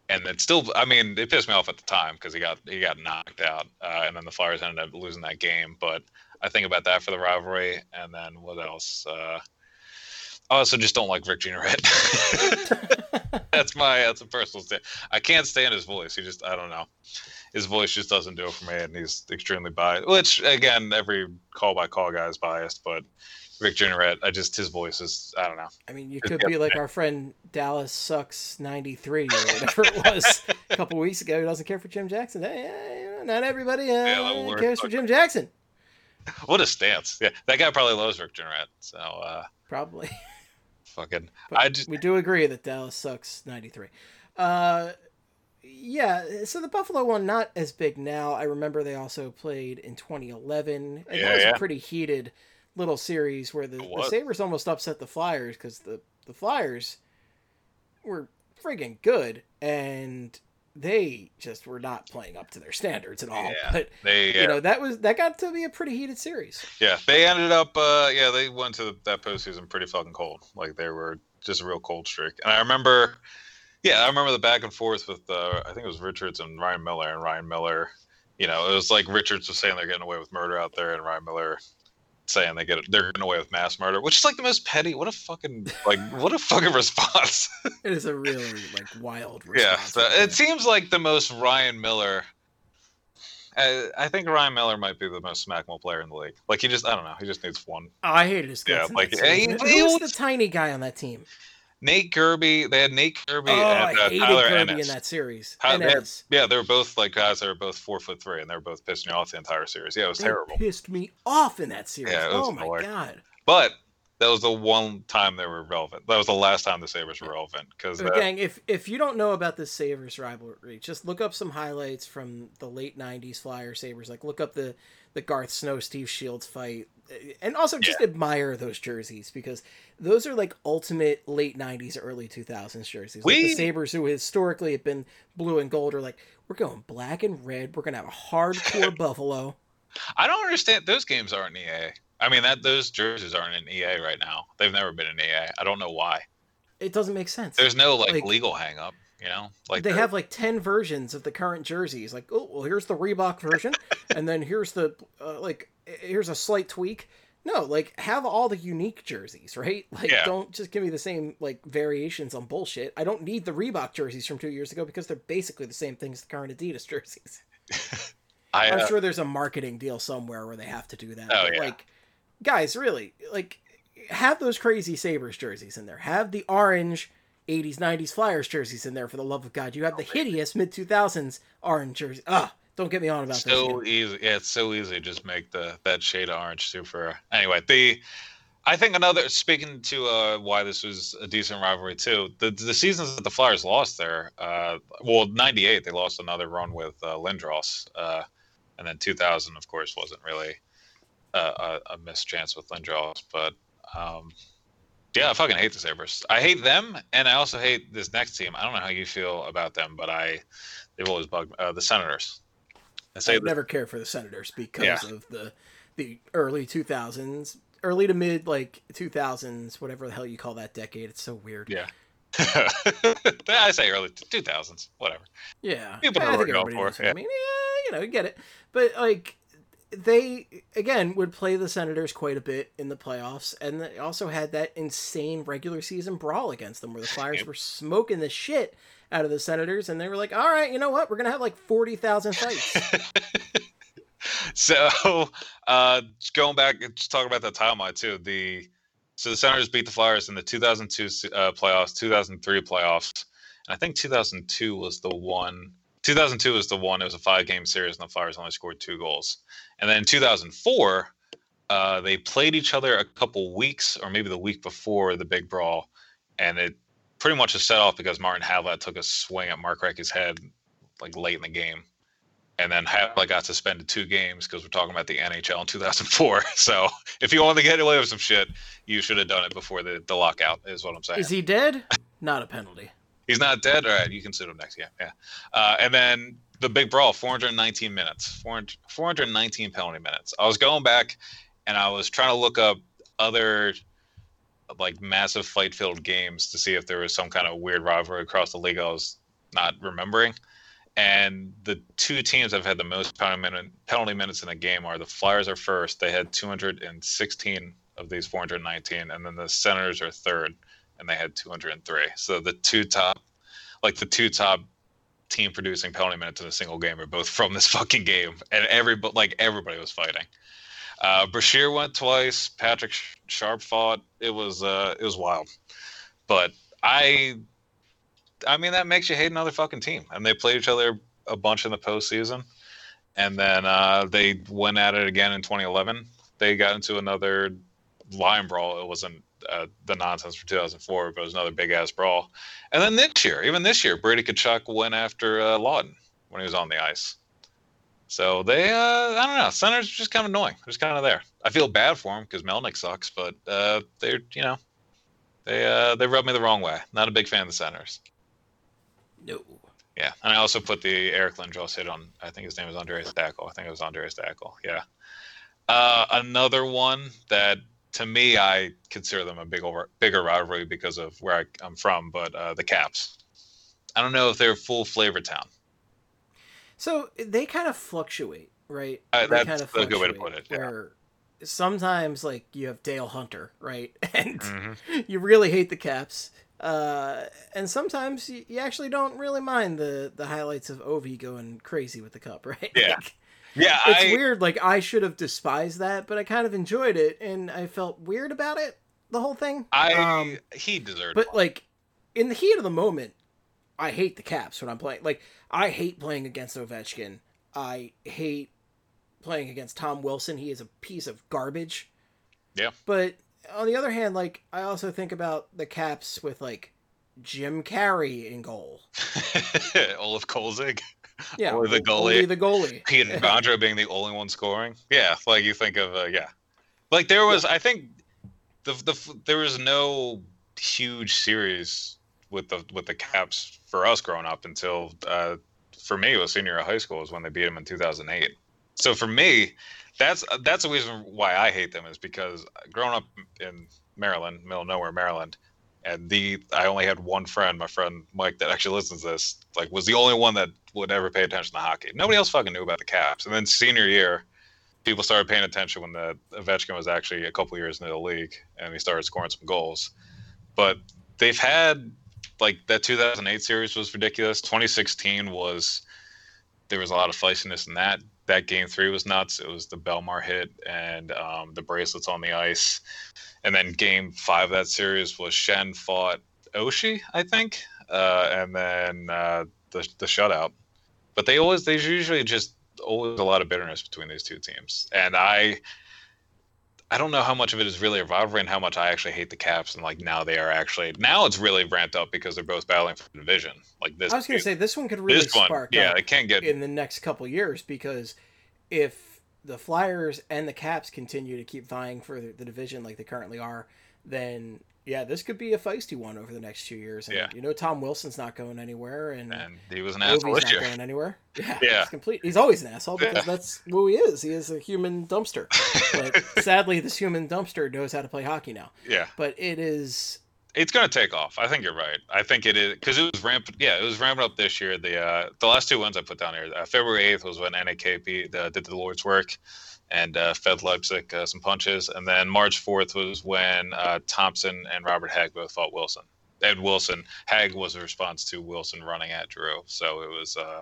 And it still, I mean, it pissed me off at the time because he got he got knocked out, uh, and then the Flyers ended up losing that game. But I think about that for the rivalry, and then what else? Uh, I also just don't like Rick Jeanneret. *laughs* that's my that's a personal stand. I can't stand his voice. He just I don't know. His voice just doesn't do it for me, and he's extremely biased. Which again, every call by call guy is biased, but Rick Jeanneret, I just his voice is I don't know. I mean, you could be like our friend Dallas Sucks ninety three or whatever it was *laughs* a couple weeks ago. Who doesn't care for Jim Jackson? Hey, yeah, not everybody uh, work. cares for Jim Jackson. *laughs* What a stance! Yeah, that guy probably loves Rick Jeanneret. So uh, Probably. fucking, But I just we do agree that Dallas sucks 93. Uh, yeah, so the Buffalo one not as big now. I remember they also played in 2011, and Yeah, that was yeah. pretty heated little series where the, the. Sabres almost upset the Flyers because the the Flyers were friggin' good and they just were not playing up to their standards at all. Yeah. *laughs* But they you know that was that got to be a pretty heated series. yeah they ended up uh yeah they went to that postseason pretty fucking cold. Like they were just a real cold streak. And I remember, yeah, I remember the back and forth with uh, I think it was Richards and Ryan Miller, and Ryan Miller, you know, it was like Richards was saying they're getting away with murder out there, and Ryan Miller saying they get they're getting away with mass murder, which is like the most petty. What a fucking like what a fucking *laughs* response. It is a really like wild. *laughs* yeah, so it seems like the most Ryan Miller. I, I think Ryan Miller might be the most smackable player in the league. Like he just, I don't know, he just needs one. Oh, I hated his Yeah, guts. in like, series. Eh, he- he was was- the tiny guy on that team? Nate Gerbe, they had Nate Gerbe Oh, and uh, Tyler Kirby Ennis. in that series. They had- yeah, they were both like guys that were both four foot three, and they were both pissing you off the entire series. Yeah, it was They terrible. pissed me off in that series. Yeah, oh my god. But that was the one time they were relevant. That was the last time the Sabres were relevant because So, gang, if if you don't know about the Sabres rivalry, just look up some highlights from the late '90s Flyer Sabres. Like, look up the the Garth Snow Steve Shields fight, eh, and also just admire those jerseys because those are like ultimate late '90s, early 2000s jerseys. Like the Sabres, who historically have been blue and gold, are like, we're going black and red. We're gonna have a hardcore *laughs* Buffalo. I don't understand. Those games aren't EA. I mean, that those jerseys aren't in EA right now. They've never been in EA. I don't know why. It doesn't make sense. There's no like, Like- legal hang up. You know, like they have like 10 versions of the current jerseys like oh well here's the reebok version *laughs* and then here's the uh, like here's a slight tweak no like have all the unique jerseys right *laughs* like Yeah. don't just give me the same like variations on bullshit i don't need the reebok jerseys from two years ago because they're basically the same thing as the current adidas jerseys *laughs* I I'm uh, sure there's a marketing deal somewhere where they have to do that. Oh, but yeah. like guys, really, like have those crazy Sabres jerseys in there. Have the orange 80s, 90s Flyers jerseys in there for the love of God. You have the hideous mid 2000s orange jersey. Ah, don't get me on about those. so easy. Yeah, it's so easy just make the that shade of orange super. Anyway, the I think another speaking to uh, why this was a decent rivalry too. The the seasons that the Flyers lost there, uh, well, '98 they lost another run with uh, Lindros, uh, and then 2000 of course wasn't really uh, a, a missed chance with Lindros, but. Um, yeah, I fucking hate the Sabres. I hate them, and I also hate this next team. I don't know how you feel about them, but I, they've always bugged uh, the Senators. I say I've never cared for the Senators because Yeah. of the the early 2000s, early to mid like 2000s, whatever the hell you call that decade. It's so weird. Yeah. *laughs* I say early two thousands, whatever. Yeah, People know I what we're going for, yeah. I mean, yeah, you know, you get it. But like, they again would play the Senators quite a bit in the playoffs, and they also had that insane regular season brawl against them, where the Flyers were smoking the shit out of the Senators, and they were like, "All right, you know what? We're gonna have like forty thousand fights." *laughs* so, uh, just going back, just talking about that timeline too. The so the Senators beat the Flyers in the 2002 uh, playoffs, 2003 playoffs, and I think 2002 was the one. 2002 was the one. It was a five-game series, and the Flyers only scored two goals. And then 2004, uh, they played each other a couple weeks, or maybe the week before the big brawl, and it pretty much was set off because Martin Havlat took a swing at Mark Recchi's head like late in the game and then Havlat got suspended two games because we're talking about the NHL in 2004. *laughs* So if you wanted to get away with some shit, you should have done it before the, the lockout. Is what I'm saying. Is he dead? Not a penalty. He's not dead. All right, you can sue him next. Yeah, yeah. Uh, and then the big brawl, 419 minutes, 400, 419 penalty minutes. I was going back and I was trying to look up other like massive fight-filled games to see if there was some kind of weird rivalry across the league. I was not remembering. And the two teams that have had the most penalty minutes in a game are the Flyers are first. They had 216 of these 419, and then the Senators are third, and they had 203. So the two top, like the two top team producing penalty minutes in a single game are both from this *laughs* fucking game, and every like everybody was fighting. Uh, went twice. Patrick Sharp fought. It was uh, it was wild, but I I mean, that makes you hate another fucking team. And they played each other a bunch in the postseason. And then uh, they went at it again in 2011. They got into another line brawl. It wasn't uh, the nonsense for 2004, but it was another big ass brawl. And then this year, even this year, Brady Tkachuk went after uh, Laughton when he was on the ice. So they, uh, I don't know, centers are just kind of annoying. They're just kind of there. I feel bad for them because Melnyk sucks, but uh, they're, you know, they uh, they rub me the wrong way. Not a big fan of the centers. No. Yeah, and I also put the Eric Lindros hit on. I think his name was Andreas Dackell. I think it was Andreas Dackell. Yeah. Uh, another one that, to me, I consider them a big over, bigger rivalry because of where I, I'm from. But uh, the Caps. I don't know if they're full flavor town. So they kind of fluctuate, right? Uh, that's kinda a good way to put it, yeah. Sometimes, like, you have Dale Hunter, right, *laughs* and Mhm. you really hate the Caps, uh, and sometimes you, you actually don't really mind the the highlights of Ovi going crazy with the cup, *laughs* right? Yeah. Like, Yeah, it's I, weird. Like I should have despised that, but I kind of enjoyed it, and I felt weird about it. The whole thing. I um, he deserved. It. But like in the heat of the moment, I hate the Caps when I'm playing. Like I hate playing against Ovechkin. I hate playing against Tom Wilson. He is a piece of garbage. Yeah. But on the other hand, like I also think about the Caps with like Jim Carey in goal. *laughs* Olaf Kolzig, Yeah, Or the goalie. the goalie. *laughs* Peter Bondra *laughs* being the only one scoring. Yeah, like you think of uh, yeah, like there was. I think the the there was no huge series with the with the Caps for us growing up until uh, for me it was senior year of high school is when they beat them in 2008. So for me, that's that's the reason why I hate them is because growing up in Maryland, middle of nowhere, Maryland, and the I only had one friend, my friend Mike, that actually listens to this. Like, was the only one that would ever pay attention to hockey. Nobody else fucking knew about the Caps. And then senior year, people started paying attention when the Ovechkin was actually a couple years into the league, and he started scoring some goals. But they've had like that 2008 series was ridiculous. 2016 was there was a lot of feistiness in that. That game three was nuts. It was the Bellemare hit and um, the bracelets on the ice, and then game five of that series was Schenn fought Oshie, I think, uh, and then uh, the the shutout. But they always there's usually just always a lot of bitterness between these two teams, and I I don't know how much of it is really a rivalry and how much I actually hate the Caps. And like now they are actually now it's really ramped up because they're both battling for the division. Like this, I was gonna say this one could really this one, spark yeah, up it can get in the next couple years because if the Flyers and the Caps continue to keep vying for the, the division like they currently are, then yeah, this could be a feisty one over the next two years. And Yeah. you know Tom Wilson's not going anywhere, and, and he was an asshole not going anywhere. Yeah, *laughs* Yeah. He's complete. He's always an asshole because Yeah. that's who he is. He is a human dumpster. But *laughs* sadly, this human dumpster knows how to play hockey now. Yeah, But it is it's going to take off. I think you're right. I think it is because it was ramped. Yeah, it was ramping up this year. The uh, the last two ones I put down here. Uh, February eighth was when NAKP uh, did the Lord's work and uh, fed Leipzig uh, some punches, and then March fourth was when uh, Thompson and Robert Hagg both fought Wilson. And Wilson Hagg was a response to Wilson running at Drew. So it was. Uh,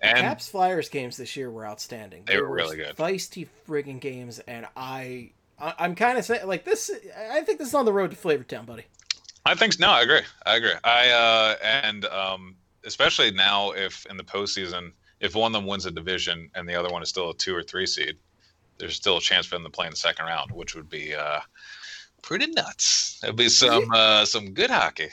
The and Caps Flyers games this year were outstanding. They were really good. feisty friggin' games, and I, I I'm kind of saying like this. I think this is on the road to Flavortown, buddy. I think no, I agree. I agree. I uh, and um, especially now, if in the postseason, if one of them wins a division and the other one is still a two or three seed, there's still a chance for them to play in the second round, which would be uh, pretty nuts. It'd be some uh, some good hockey.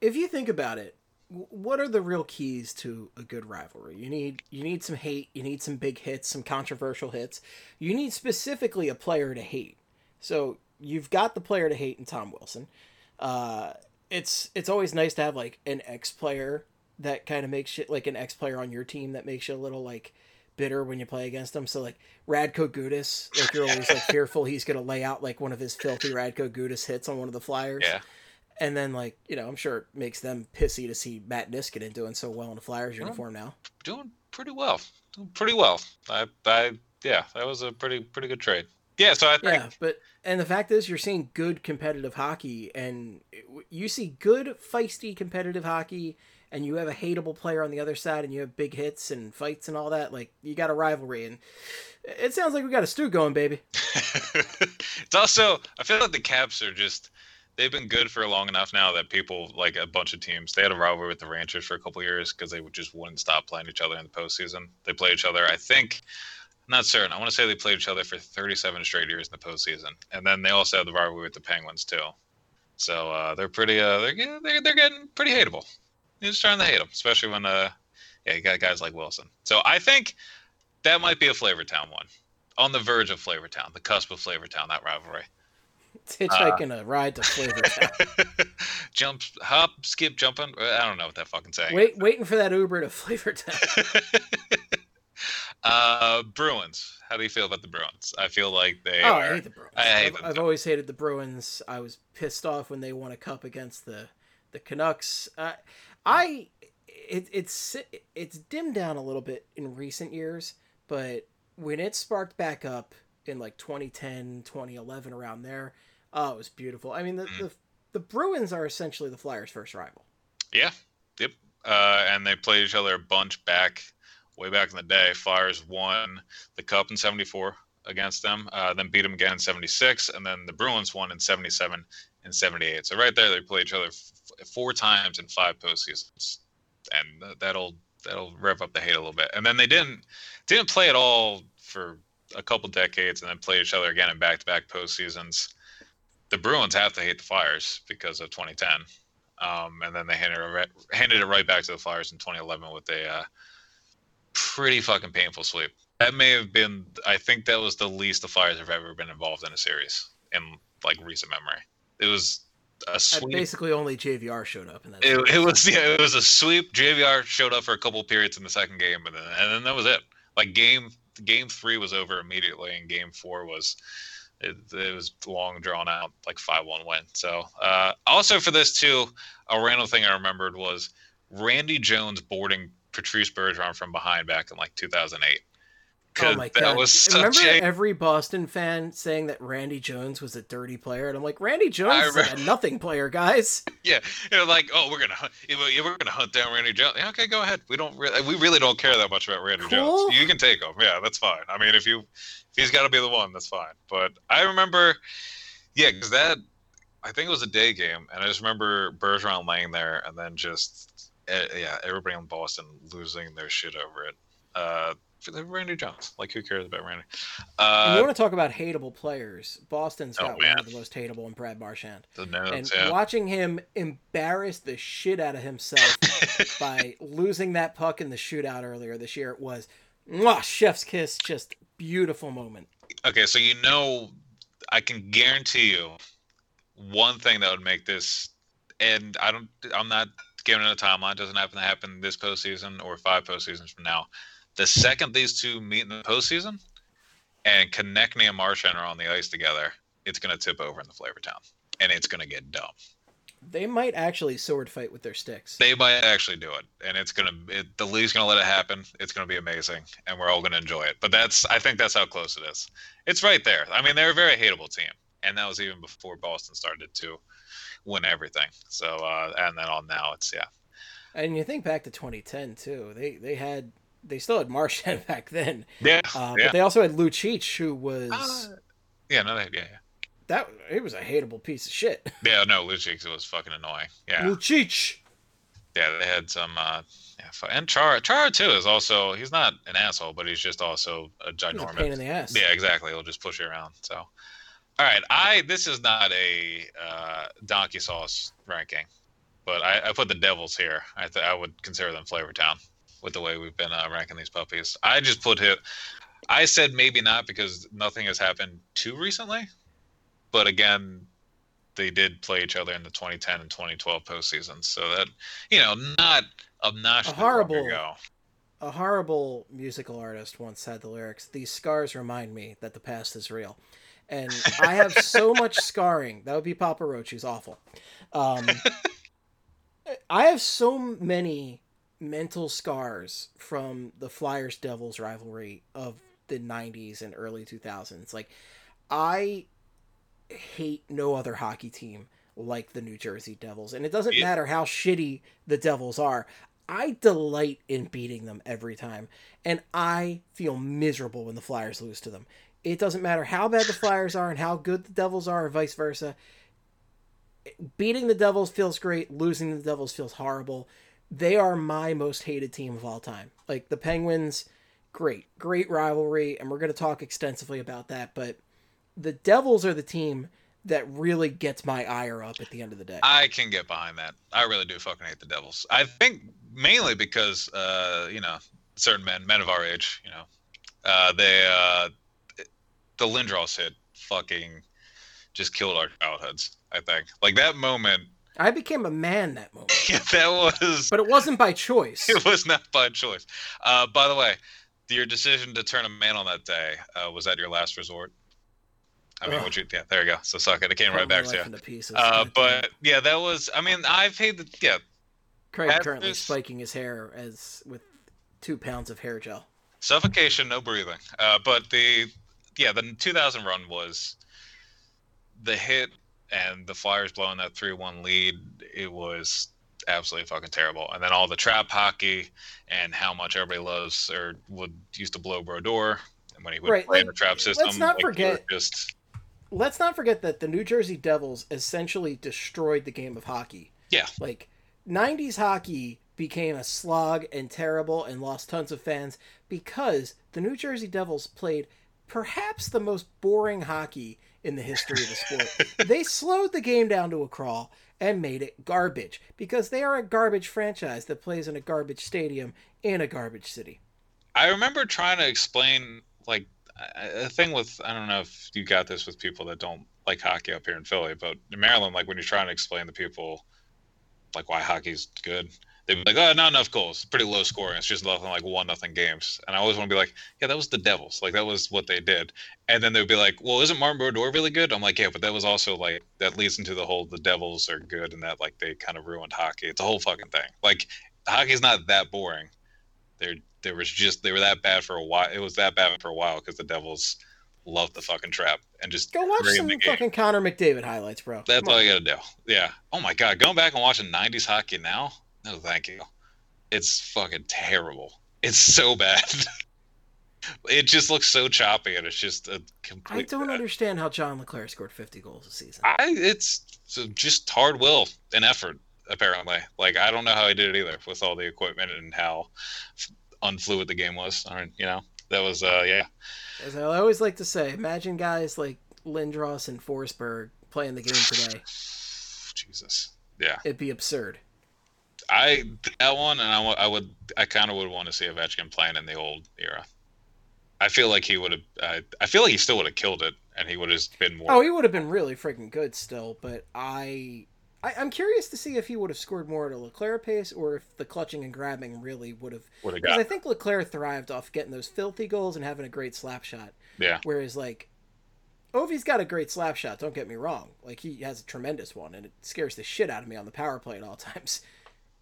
If you think about it, what are the real keys to a good rivalry? You need you need some hate. You need some big hits, some controversial hits. You need specifically a player to hate. So you've got the player to hate in Tom Wilson. Uh, it's it's always nice to have like an ex player that kind of makes you like an ex player on your team that makes you a little like bitter when you play against them. So like Radko Gudas, like you're always like fearful he's gonna lay out like one of his filthy Radko Gudas hits on one of the Flyers. Yeah, And then like you know I'm sure it makes them pissy to see Matt Niskanen doing so well in a Flyers uniform now. doing pretty well. Doing pretty well. I, I yeah, that was a pretty pretty good trade. Yeah, so I think Yeah, but and the fact is, you're seeing good competitive hockey, and you see good feisty competitive hockey, and you have a hateable player on the other side, and you have big hits and fights and all that. Like you got a rivalry, and it sounds like we got a stew going, baby. *laughs* it's also I feel like the Caps are just they've been good for long enough now that people like a bunch of teams they had a rivalry with the Rangers for a couple years because they just wouldn't stop playing each other in the postseason. They play each other. I think not certain. I want to say they played each other for 37 straight years in the postseason, and then they also have the rivalry with the Penguins too. So uh, they're pretty, uh, they're, they're they're getting pretty hateable. You're starting to hate them, especially when uh yeah you got guys like Wilson. So I think that might be a Flavortown one on the verge of Flavortown, the cusp of Flavortown, that rivalry. It's hitchhiking a ride to Flavortown. *laughs* Jump, hop, skip, jumping. I don't know what that fucking saying. Wait, waiting for that Uber to *laughs* Flavortown. *laughs* uh, Bruins. How do you feel about the Bruins? I feel like they Oh, are. I hate the Bruins. I hate I've, I've always hated the Bruins. I was pissed off when they won a cup against the the Canucks. Uh, I it, it's it's dimmed down a little bit in recent years, but when it sparked back up in like 2010, 2011 around there, oh, it was beautiful. I mean, the Mm. the, the Bruins are essentially the Flyers' first rival. Yeah. Yep. Uh, and they played each other a bunch back, way back in the day. Flyers won the Cup in '74 against them, uh, then beat them again in '76, and then the Bruins won in '77 and '78. So right there, they played each other f- four times in five postseasons, and th- that'll that'll rev up the hate a little bit. And then they didn't didn't play at all for a couple decades, and then played each other again in back-to-back postseasons. The Bruins have to hate the Flyers because of 2010. Um, and then they handed it, handed it right back to the Flyers in 2011 with a uh, pretty fucking painful sweep. That may have been, I think that was the least the Flyers have ever been involved in a series in like recent memory. It was a sweep. basically, only JVR showed up in that. It, it was yeah, it was a sweep. JVR showed up for a couple periods in the second game, and then and then that was it. Like game game three was over immediately, and game four was it, it was long drawn out, like five one win. So uh, also for this too, a random thing I remembered was Randy Jones boarding Patrice Bergeron from behind back in like 2008. Oh my god! Remember a- every Boston fan saying that Randy Jones was a dirty player, and I'm like, Randy Jones I is like a nothing player, guys. *laughs* Yeah, they're like, oh, we're gonna hunt, we're gonna hunt down Randy Jones. Yeah, okay, go ahead. We don't really, we really don't care that much about Randy Cool. Jones. You can take him. Yeah, that's fine. I mean, if you, if he's got to be the one, that's fine. But I remember, yeah, because that, I think it was a day game, and I just remember Bergeron laying there, and then just, yeah, everybody in Boston losing their shit over it. Uh, for the Randy Jones, like who cares about Randy? and you Uh, want to talk about hateable players? Boston's Oh, got one man. of the most hateable in Brad Marchand, the and yeah. watching him embarrass the shit out of himself *laughs* by losing that puck in the shootout earlier this year was, mwah, chef's kiss, just beautiful moment. okay, so you know, I can guarantee you one thing that would make this, and I don't, I'm not giving it a timeline. Doesn't happen to happen this postseason or five postseasons from now. The second these two meet in the postseason, and Konecny and Marchand are on the ice together, it's going to tip over in the Flavor Town, and it's going to get dumb. They might actually sword fight with their sticks. They might actually do it, and it's gonna. It, the league's gonna let it happen. It's gonna be amazing, and we're all gonna enjoy it. But that's. I think that's how close it is. It's right there. I mean, they're a very hateable team, and that was even before Boston started to win everything. So, uh, and then on now, it's yeah. And you think back to 2010 too. They they had they still had Marchand *laughs* back then, Yeah. uh, yeah. but they also had Lucic, who was Uh, yeah. No. They, yeah. Yeah. that it was a hateable piece of shit. *laughs* Yeah. No. Lucic was fucking annoying. Yeah. Lucic. Yeah. They had some. Uh, yeah. And Chara. Chara too is also. He's not an asshole, but he's just also a He's a ginormous. pain in the ass. Yeah, exactly. It'll just push you around. So, all right. I this is not a uh, donkey sauce ranking, but I, I put the Devils here. I th- I would consider them Flavor Town with the way we've been uh, ranking these puppies. I just put it. I said maybe not because nothing has happened too recently, but again, they did play each other in the 2010 and 2012 postseasons. So that you know, not obnoxious. A horrible-. A horrible musical artist once said the lyrics, These scars remind me that the past is real. And I have so much scarring. That would be Papa Roach, who's awful. Um, I have so many mental scars from the Flyers Devils rivalry of the 90s and early 2000s. Like, I hate no other hockey team like the New Jersey Devils. And it doesn't Yeah. matter how shitty the Devils are. I delight in beating them every time, and I feel miserable when the Flyers lose to them. It doesn't matter how bad the Flyers are and how good the Devils are, or vice versa. Beating the Devils feels great, losing the Devils feels horrible. They are my most hated team of all time. Like the Penguins, great, great rivalry, and we're going to talk extensively about that, but the Devils are the team that really gets my ire up at the end of the day. I can get behind that. I really do fucking hate the Devils. I think mainly because uh, you know, certain men, men of our age, you know, uh, they uh, the Lindros hit fucking just killed our childhoods. I think like that moment. I became a man that moment. *laughs* Yeah, that was But it wasn't by choice. *laughs* it was not by choice. Uh, by the way, your decision to turn a man on that day uh, was that your last resort? I mean, Ugh. would you? Yeah, there you go. So suck it. It came right back to you. pieces. Uh, but yeah, that was. I mean, I've hated. The, yeah, Craig at currently this- spiking his hair as with two pounds of hair gel. suffocation, no breathing. Uh, but the yeah, the 2000 run was the hit and the Flyers blowing that 3-1 lead. It was absolutely fucking terrible. And then all the trap hockey and how much everybody loves or would used to blow Brodeur and when he would Right, play in the trap system. let's not like, forget- just Let's not forget that the New Jersey Devils essentially destroyed the game of hockey. Yeah. Like 90s hockey became a slog and terrible and lost tons of fans because the New Jersey Devils played perhaps the most boring hockey in the history of the sport. they slowed the game down to a crawl and made it garbage because they are a garbage franchise that plays in a garbage stadium in a garbage city. I remember trying to explain like a thing with I don't know if you got this with people that don't like hockey up here in Philly, but in Maryland, like when you're trying to explain to people like why hockey's good, they'd be like, "Oh, not enough goals, pretty low scoring. It's just nothing like one nothing games." And I always want to be like, "Yeah, that was the Devils. Like that was what they did." And then they'd be like, "Well, isn't Martin Brodeur really good?" I'm like, "Yeah, but that was also like that leads into the whole the Devils are good and that like they kind of ruined hockey. It's a whole fucking thing. Like hockey's not that boring. They're there was just they were that bad for a while. It was that bad for a while because the Devils loved the fucking trap and just Go watch some fucking Connor McDavid highlights, bro. That's Come all on. you gotta do. Yeah. Oh my god, going back and watching '90s hockey now? No, thank you. It's fucking terrible. It's so bad. *laughs* it just looks so choppy, and it's just a complete. I don't understand how John LeClair scored 50 goals a season. I it's just hard will and effort. Apparently, like I don't know how he did it either with all the equipment and how unfluid the game was. I mean, you know, that was uh yeah. As I always like to say, imagine guys like Lindros and Forsberg playing the game today. *sighs* Jesus. Yeah. It'd be absurd. I that one, and I, I would, I kind of would want to see Ovechkin playing in the old era. I feel like he would have. I I feel like he still would have killed it, and he would have been more. Oh, he would have been really freaking good still, but I, I I'm curious to see if he would have scored more at a LeClair pace or if the clutching and grabbing really would have. would have Because I think LeClair thrived off getting those filthy goals and having a great slap shot. Yeah, Whereas like, Ovi's got a great slap shot. Don't get me wrong. Like he has a tremendous one, and it scares the shit out of me on the power play at all *laughs* times.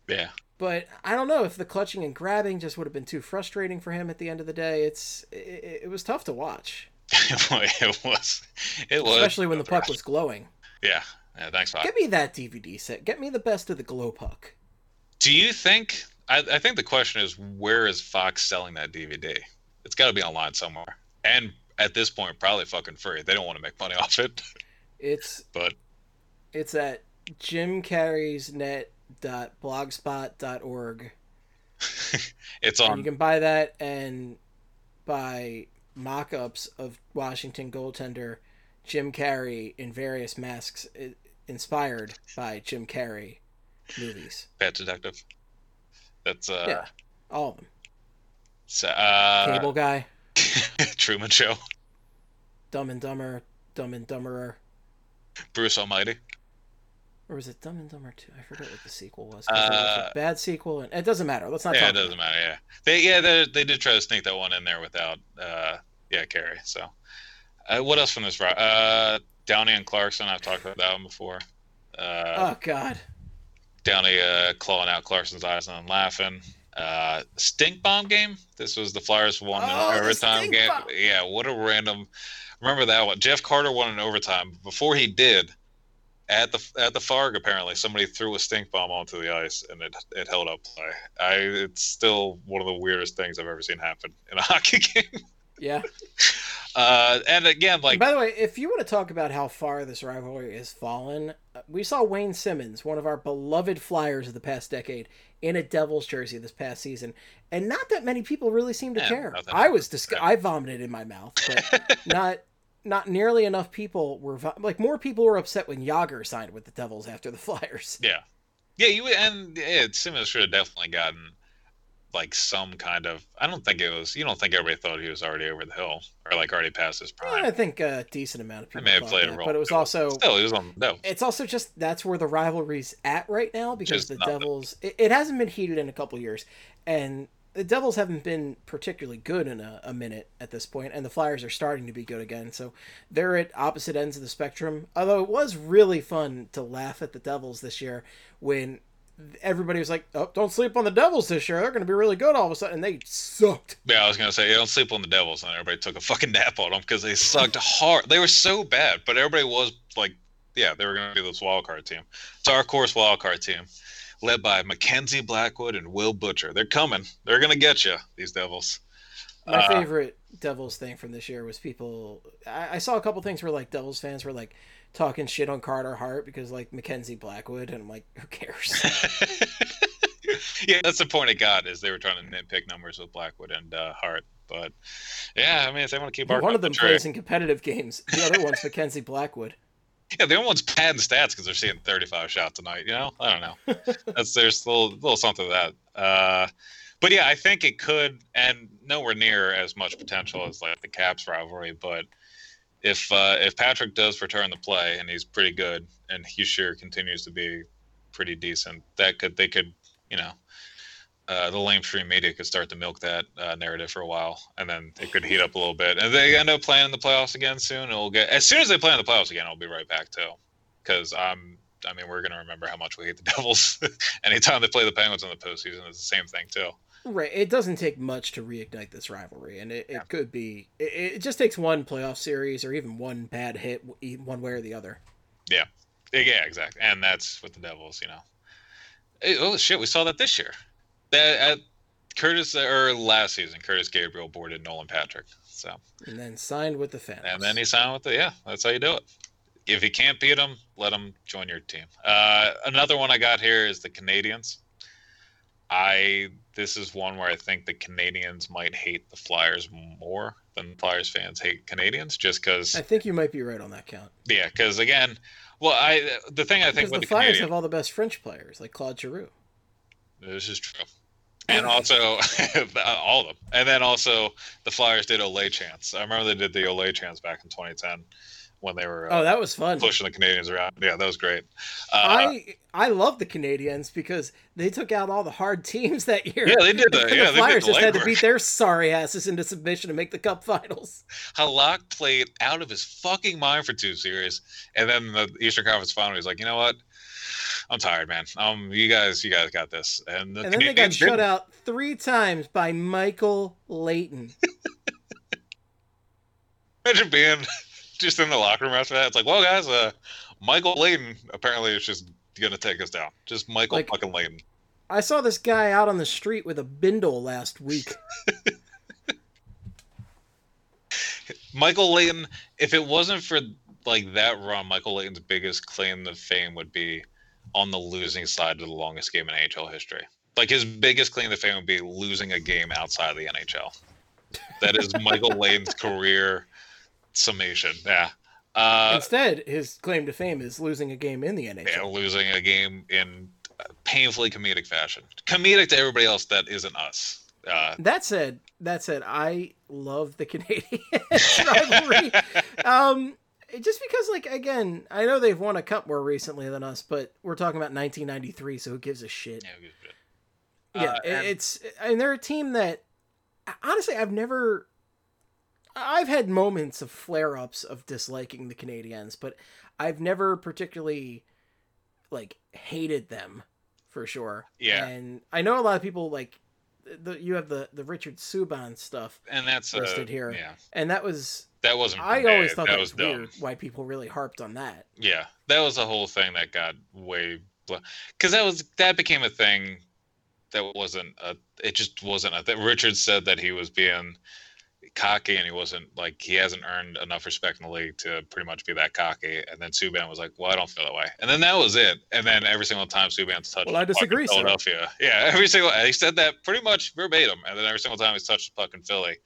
Yeah. But I don't know if the clutching and grabbing just would have been too frustrating for him at the end of the day. It's it, it was tough to watch, *laughs* it was. It was. especially when the puck was glowing. Yeah. Yeah. Thanks, Fox. Get me that DVD set. Get me the best of the glow puck. Do you think? I, I think the question is, where is Fox selling that DVD? It's got to be online somewhere, and at this point, probably fucking free. They don't want to make money *laughs* off it, It's but it's at jimcarriesnet.blogspot.org. *laughs* it's And you can buy that and buy mock-ups of Washington goaltender Jim Carey in various masks inspired by Jim Carrey movies. Bad Detective. That's uh, Yeah, all of them. so, uh Cable Guy, *laughs* Truman Show, Dumb and Dumber, Dumb and Dumberer, Bruce Almighty. Or was it Dumb and Dumber Two? I forget what the sequel was. there was Uh, a bad sequel, and it doesn't matter. Let's not Yeah, it doesn't matter. Yeah, they yeah they they did try to sneak that one in there without uh yeah Carrie. So uh, what else from this? Uh, Downey and Clarkson. I've talked about that one before. Uh, Oh God, Downey uh, clawing out Clarkson's eyes and laughing. Uh, stink bomb game. This was the Flyers won Oh, an the overtime game. bomb. Yeah, what a random. Remember that one? Jeff Carter won an overtime. Before he did, at the at the Farg apparently somebody threw a stink bomb onto the ice and it it held up play. I it's still one of the weirdest things I've ever seen happen in a *laughs* hockey game. yeah. *laughs* Uh, and again, like And by the way, if you want to talk about how far this rivalry has fallen, uh, we saw Wayne Simmonds, one of our beloved Flyers of the past decade, in a Devils jersey this past season, and not that many people really seem to Yeah, care. I was Yeah. I vomited in my mouth, but *laughs* not not nearly enough people were like more people were upset when Jagr signed with the Devils after the *laughs* Flyers. Yeah, yeah. You and yeah, Simmonds should have definitely gotten like some kind of. I don't think it was. You don't think everybody thought he was already over the hill or like already past his prime. I think a decent amount of people may have played a role, but it was also Still, he was on no. it's also just that's where the rivalry's at right now because Just the nothing. Devils it, it hasn't been heated in a couple years and the Devils haven't been particularly good in a, a minute at this point and the Flyers are starting to be good again. So they're at opposite ends of the spectrum. Although it was really fun to laugh at the Devils this year when everybody was like oh don't sleep on the Devils this year. They're going to be really good all of a sudden. And they sucked. Yeah, I was gonna say you don't sleep on the Devils, and everybody took a fucking nap on them because they sucked hard. They were so bad, but everybody was like, yeah, they were gonna be this wild card team. It's our course wild card team, led by Mackenzie Blackwood and Will Butcher. They're coming. They're gonna get you, these Devils. My Uh, favorite Devils thing from this year was people. I, I saw a couple things where like Devils fans were like talking shit on Carter Hart because like Mackenzie Blackwood, and I'm like, who cares? *laughs* *laughs* yeah, that's the point it got is they were trying to nitpick numbers with Blackwood and uh, Hart. But yeah, I mean, if they want to keep One of them the plays in competitive games. The other one's Mackenzie Blackwood. *laughs* yeah, the only one's padding stats because they're seeing 35 shots tonight. You know, I don't know. *laughs* That's there's a little, little something to that. Uh, but yeah, I think it could, and nowhere near as much potential as like the Caps rivalry. But if uh, if Patrick does return to play and he's pretty good, and he sure continues to be pretty decent, that could they could you know. Uh, the lamestream media could start to milk that uh, narrative for a while, and then it could heat up a little bit. And they end up playing in the playoffs again soon. It'll get as soon as they play in the playoffs again, I'll be right back too, because I'm I mean, we're gonna remember how much we hate the *laughs* Devils. *laughs* Anytime they play the Penguins in the postseason, it's the same thing too. Right. It doesn't take much to reignite this rivalry, and it, it could be. It, it just takes one playoff series or even one bad hit, one way or the other. Yeah, yeah, exactly. And that's with the Devils, you know. Hey, oh shit, we saw that this year. That at Curtis or last season, Curtis Gabriel boarded Nolan Patrick. So And then signed with the fans. and then he signed with the yeah. That's how you do it. If you can't beat them, let them join your team. Uh, another one I got here is the Canadiens. I this is one where I think the Canadiens might hate the Flyers more than Flyers fans hate Canadiens, just because I think you might be right on that count. yeah, because again, well, I the thing I think Because with the the, Flyers Canadiens, have all the best French players, like Claude Giroux. this is true, and also *laughs* all of them, and then also the Flyers did Olay chants. I remember they did the Olay chants back in 2010 when they were uh, Oh, that was fun. pushing the Canadiens around. Yeah, that was great. Uh, I I love the Canadiens because they took out all the hard teams that year. yeah, they did that. *laughs* the Yeah, they Flyers the just had to beat their sorry asses into submission to make the Cup Finals. Halak played out of his fucking mind for two series, and then the Eastern Conference Final, he's like, you know what? I'm tired, man. Um, you guys, you guys got this. And, the And then they got shut didn't. out three times by Michael Leighton. *laughs* Imagine being *laughs* just in the locker room after that. It's like, well, guys, uh, Michael Leighton apparently is just gonna take us down. Just Michael Like- fucking Leighton. I saw this guy out on the street with a bindle last week. *laughs* Michael Leighton. If it wasn't for like that run, Michael Leighton's biggest claim to fame would be on the losing side of the longest game in NHL history. Like his biggest claim to fame would be losing a game outside of the NHL. That is Michael *laughs* Lane's career summation. Yeah. Uh, Instead, his claim to fame is losing a game in the NHL. yeah, losing a game in painfully comedic fashion. Comedic to everybody else that isn't us. Uh, That said, that said, I love the Canadian *laughs* rivalry. um, just because, like, again, I know they've won a cup more recently than us, but we're talking about 1993, so who gives a shit? yeah. Yeah, Uh, it- and- it's and they're a team that honestly I've never. I've had moments of flare ups of disliking the Canadiens, but I've never particularly like hated them for sure. Yeah. and I know a lot of people like the you have the the Richard Subban stuff, and that's uh, listed here. Yeah, and that was that wasn't. I bad. always thought that, was, dumb. weird why people really harped on that. Yeah, that was a whole thing that got way because that was that became a thing that wasn't a. It just wasn't a. That Richard said that he was being cocky and he wasn't like he hasn't earned enough respect in the league to pretty much be that cocky. And then Subban was like, "Well, I don't feel that way." And then that was it. And then every single time Subban's touched Well, I the puck in disagree. Philadelphia, yeah, *laughs* every single he said that pretty much verbatim. And then every single time he's touched the puck in Philly,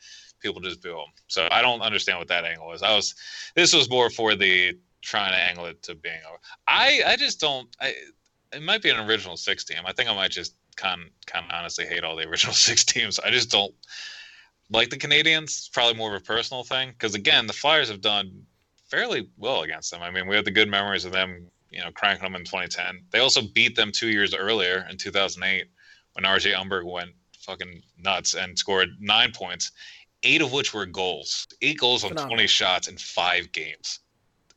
people just boo him. So I don't understand what that angle is. I was this was more for the trying to angle it to being over. I I just don't. I it might be an original six team. I think I might just kind kind of honestly hate all the original *laughs* six teams. I just don't like the Canadiens. Probably more of a personal thing because again, the Flyers have done fairly well against them. I mean, we have the good memories of them, you know, cranking them in 2010. They also beat them two years earlier in 2008 when RJ Umberg went fucking nuts and scored nine points, eight of which were goals. Eight goals on Phenomenal. 20 shots in five games.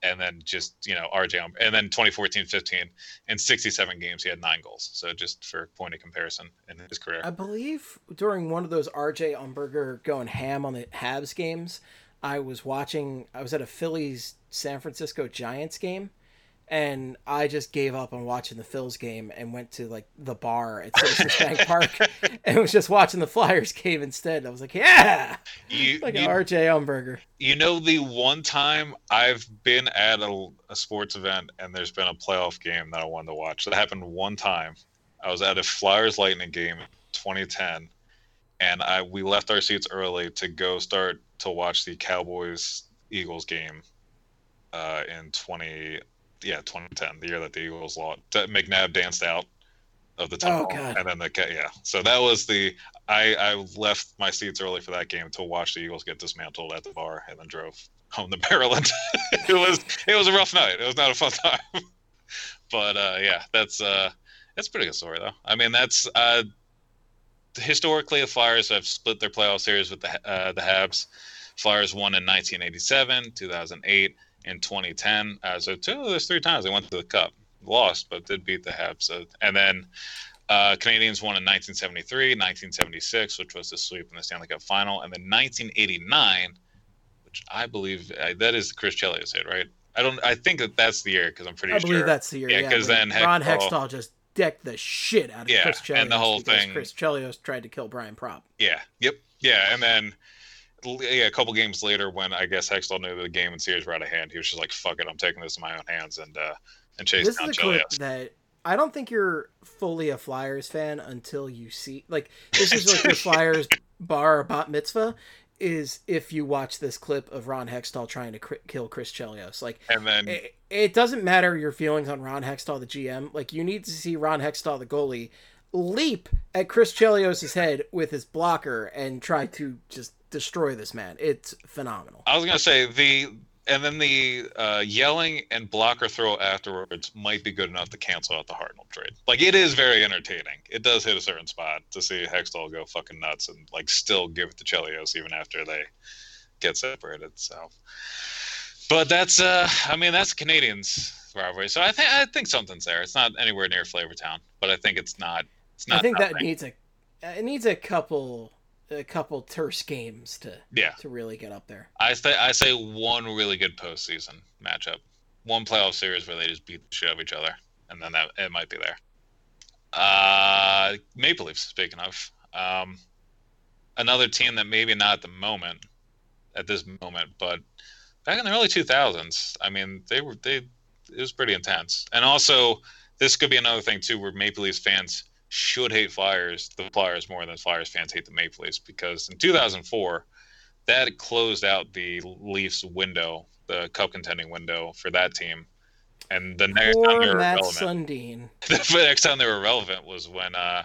And then just, you know, RJ. And then 2014 15, in 67 games, he had nine goals. So just for point of comparison in his career. I believe during one of those RJ Umberger going ham on the Habs games, I was watching. I was at a Phillies San Francisco Giants game, and I just gave up on watching the Phils game and went to like the bar at Citizens Bank *laughs* Park and was just watching the Flyers game instead. I was like, yeah, You, *laughs* like you, an RJ Umberger. you know, the one time I've been at a, a sports event and there's been a playoff game that I wanted to watch. That happened one time. I was at a Flyers Lightning game in 2010, and I we left our seats early to go start to watch the Cowboys Eagles game uh, in 20 yeah 2010, the year that the Eagles lost. McNabb danced out of the tunnel, God. and then the yeah. So that was the I I left my seats early for that game to watch the Eagles get dismantled at the bar, and then drove home to *laughs* Maryland. *laughs* it was it was a rough night. It was not a fun *laughs* time. but uh, yeah, that's uh, that's a pretty good story though. I mean, that's uh, historically the Flyers have split their playoff series with the uh, the Habs. Flyers won in 1987, 2008, and 2010. Uh, so two of those three times they went to the Cup. lost, but did beat the Habs. So, and then uh, Canadiens won in 1973, 1976, which was the sweep in the Stanley Cup final, and then 1989, which I believe uh, that is Chris Chelios hit, right? I don't. I think that that's the year because I'm pretty sure. I sure. believe that's the year. Yeah, Yeah, 'cause when then Ron Hextall- just decked the shit out of Yeah, Chris Chelios. and the whole thing- Chris Chelios tried to kill Brian Propp. Yeah. Yep. Yeah. And then, yeah, a couple games later, when I guess Hextall knew the game and series were out of hand, he was just like, "Fuck it, I'm taking this in my own hands," and uh, and chase This down is a clip Chelios. that I don't think you're fully a Flyers fan until you see like this is like *laughs* your Flyers bar or bat mitzvah is if you watch this clip of Ron Hextall trying to cri- kill Chris Chelios. Like And then, it, it doesn't matter your feelings on Ron Hextall, the GM. Like you need to see Ron Hextall, the goalie, leap at Chris Chelios' head with his blocker and try to just destroy this man. It's phenomenal. I was gonna say the, and then the uh, yelling and blocker throw afterwards might be good enough to cancel out the Hartnell trade. Like it is very entertaining. It does hit a certain spot to see Hextall go fucking nuts and like still give it to Chelios even after they get separated. So, but that's uh, I mean that's Canadiens rivalry. So I think I think something's there. It's not anywhere near Flavortown, but I think it's not. I think that needs a it needs a couple a couple terse games to yeah. to really get up there. I say I say one really good postseason matchup, one playoff series where they just beat the shit out of each other, and then that it might be there. Uh, Maple Leafs. Speaking of, um, another team that maybe not at the moment, at this moment, but back in the early two thousands, I mean, they were they it was pretty intense, and also this could be another thing too, where Maple Leafs fans should hate Flyers, the Flyers more than Flyers fans hate the Maple Leafs, because in two thousand four that closed out the Leafs window, the cup contending window for that team. And the next time they were Matt relevant, Sundin. *laughs* the next time they were relevant was when uh,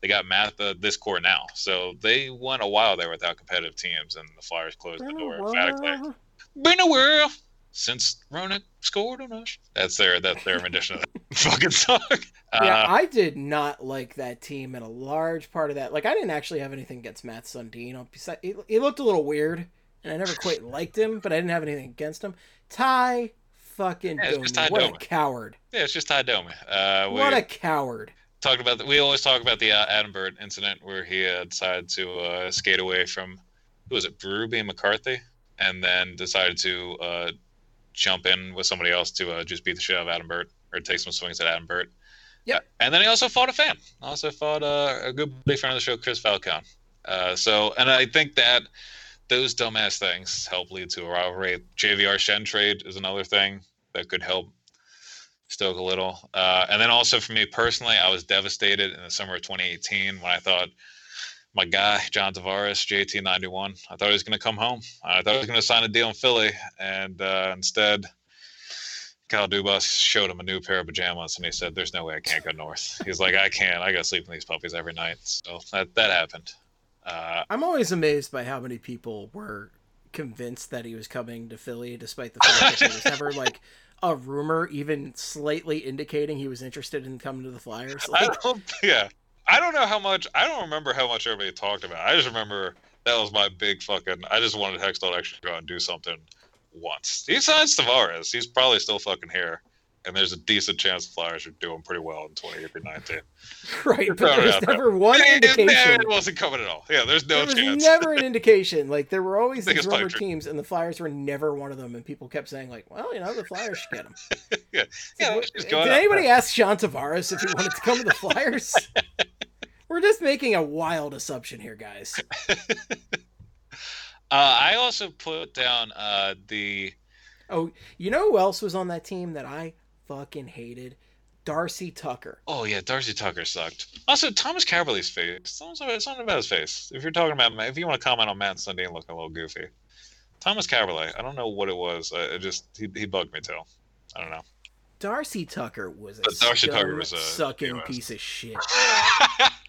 they got Matt the, this core now. So they went a while there without competitive teams, and the Flyers closed the door emphatically. Been a whirl since Roenick scored on us. That's their that's their rendition of that *laughs* fucking song. Yeah, Uh, I did not like that team, and a large part of that, like, I didn't actually have anything against Mats Sundin. He, he looked a little weird, and I never quite liked him, but I didn't have anything against him. Ty fucking Yeah, it's just Ty Domi, what a coward! yeah, it's just Ty Domi. Uh, we, What a coward! talked about the, we always talk about the uh, Adam Burt incident where he uh, decided to uh, skate away from who was it and McCarthy and then decided to uh, jump in with somebody else to uh, just beat the shit out of Adam Burt or take some swings at Adam Burt. Yeah, Uh, and then he also fought a fan. Also fought uh, a good buddy friend of the show, Chris Falcon. Uh, so, and I think that those dumbass things help lead to a rivalry. JVR Schenn trade is another thing that could help stoke a little. Uh, and then also for me personally, I was devastated in the summer of 2018 when I thought my guy John Tavares, JT91, I thought he was going to come home. I thought he was going to sign a deal in Philly, and uh, instead, Kyle Dubas showed him a new pair of pajamas, and he said, "There's no way I can't go north." He's like, "I can't. I got to sleep in these puppies every night." So that that happened. Uh, I'm always amazed by how many people were convinced that he was coming to Philly, despite the fact that there was never like a rumor, even slightly indicating he was interested in coming to the Flyers. *laughs* I Like, don't. Yeah, I don't know how much. I don't remember how much everybody talked about. it. I just remember that was my big fucking. I just wanted Hextall to actually go out and do something once. He signs Tavares. He's probably still fucking here, and there's a decent chance the Flyers are doing pretty well in 2019. *laughs* right, but throwing it there's there. never one It- indication. It wasn't coming at all. Yeah, there's no there was chance. never an indication. Like there were always *laughs* these it's pipe rumored dream. teams, and the Flyers were never one of them. And people kept saying like, "Well, you know, the Flyers should get him." *laughs* yeah, yeah. let's just go Did anybody ask John Tavares if he wanted to come to the Flyers? We're just making a wild assumption here, guys. *laughs* Uh, I also put down uh, the. Oh, you know who else was on that team that I fucking hated? Darcy Tucker. Oh yeah, Darcy Tucker sucked. Also, Tomas Kaberle's face. Something about, something about his face. If you're talking about, if you want to comment on Mats Sundin looking a little goofy, Tomas Kaberle. I don't know what it was. Uh, it just he, he bugged me too. I don't know. Darcy Tucker was a Darcy Tucker was a sucking piece of shit. *laughs*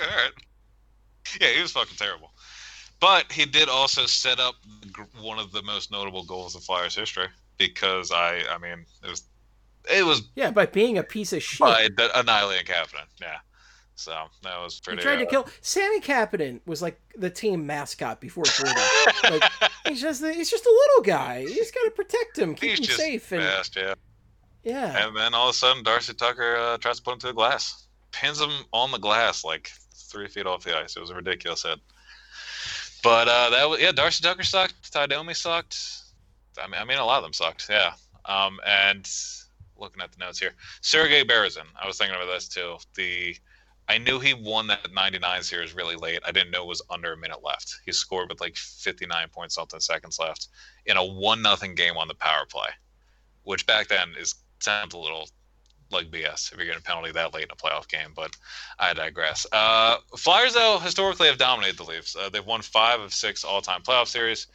All right. Yeah, he was fucking terrible. But he did also set up one of the most notable goals of Flyers history because I, I mean, it was, it was Yeah, by being a piece of shit. by annihilating Kapanen. Yeah. So that was He pretty. tried to uh, kill Sami Kapanen was like the team mascot before Jordan. *laughs* like he's just he's just a little guy. You just got to protect him, keep He's him safe, and yeah. Yeah. And then all of a sudden, Darcy Tucker uh, tries to put him to the glass, pins him on the glass like three feet off the ice. It was a ridiculous hit. But uh, that was yeah. Darcy Tucker sucked. Ty Domi sucked. I mean, I mean, a lot of them sucked. Yeah. Um, and looking at the notes here, Sergei Berezin. I was thinking about this too. The I knew he won that 99 series really late. I didn't know it was under a minute left. He scored with like 59 point something seconds left in a one nothing game on the power play, which back then is sounds a little like BS if you're getting a penalty that late in a playoff game. But I digress. Uh, Flyers though historically have dominated the Leafs. Uh, they've won five of six all time playoff series.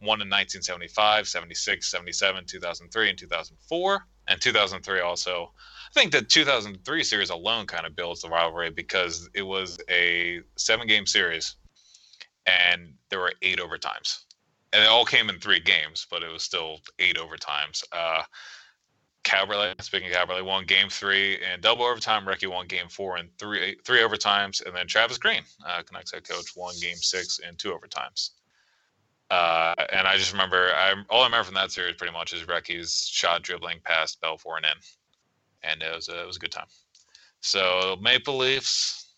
One in 1975, 76, 77, 2003, and 2004. And 2003 also I think the 2003 series alone kind of builds the rivalry because it was a seven game series and there were eight overtimes. And it all came in three games, but it was still eight overtimes. Uh, Kaberle, speaking of won game three in double overtime. Recchi won game four in three three overtimes. And then Travis Green, uh, Canucks head coach, won game six in two overtimes. Uh, and I just remember, I all I remember from that series pretty much is Recchi's shot dribbling past Belfour and in and it was a, it was a good time. So Maple Leafs,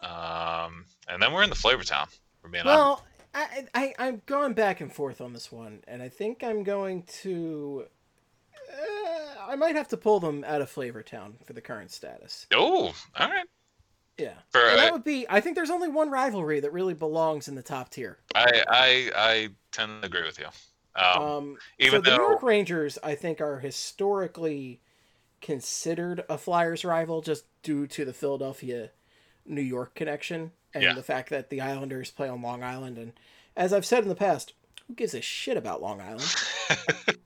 um, and then we're in the Flavor Town. We're being well, I, I I'm going back and forth on this one, and I think I'm going to. I might have to pull them out of Flavor Town for the current status. Oh, all right. Yeah, For, And that would be. I think there's only one rivalry that really belongs in the top tier. I I I tend to agree with you. Um, Um, even so the though- New York Rangers, I think, are historically considered a Flyers rival just due to the Philadelphia New York connection and Yeah. the fact that the Islanders play on Long Island. And as I've said in the past, who gives a shit about Long Island? *laughs*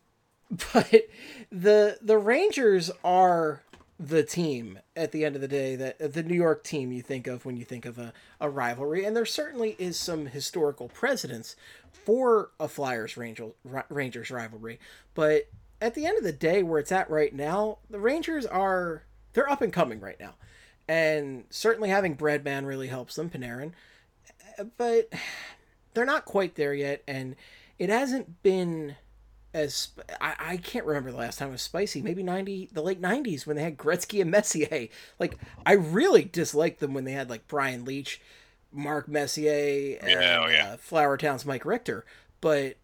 *laughs* but the the Rangers are the team at the end of the day that uh, the New York team you think of when you think of a, a rivalry. And there certainly is some historical precedence for a Flyers Rangers rivalry. But at the end of the day where it's at right now the Rangers are they're up and coming right now. And certainly having Breadman really helps them Panarin. Uh, but *sighs* they're not quite there yet. And it hasn't been as I, I can't remember the last time it was spicy. Maybe ninety, the late nineties when they had Gretzky and Messier. Like I really disliked them when they had like Brian Leetch, Mark Messier, and Yeah, oh, yeah. uh, Flower Town's Mike Richter. But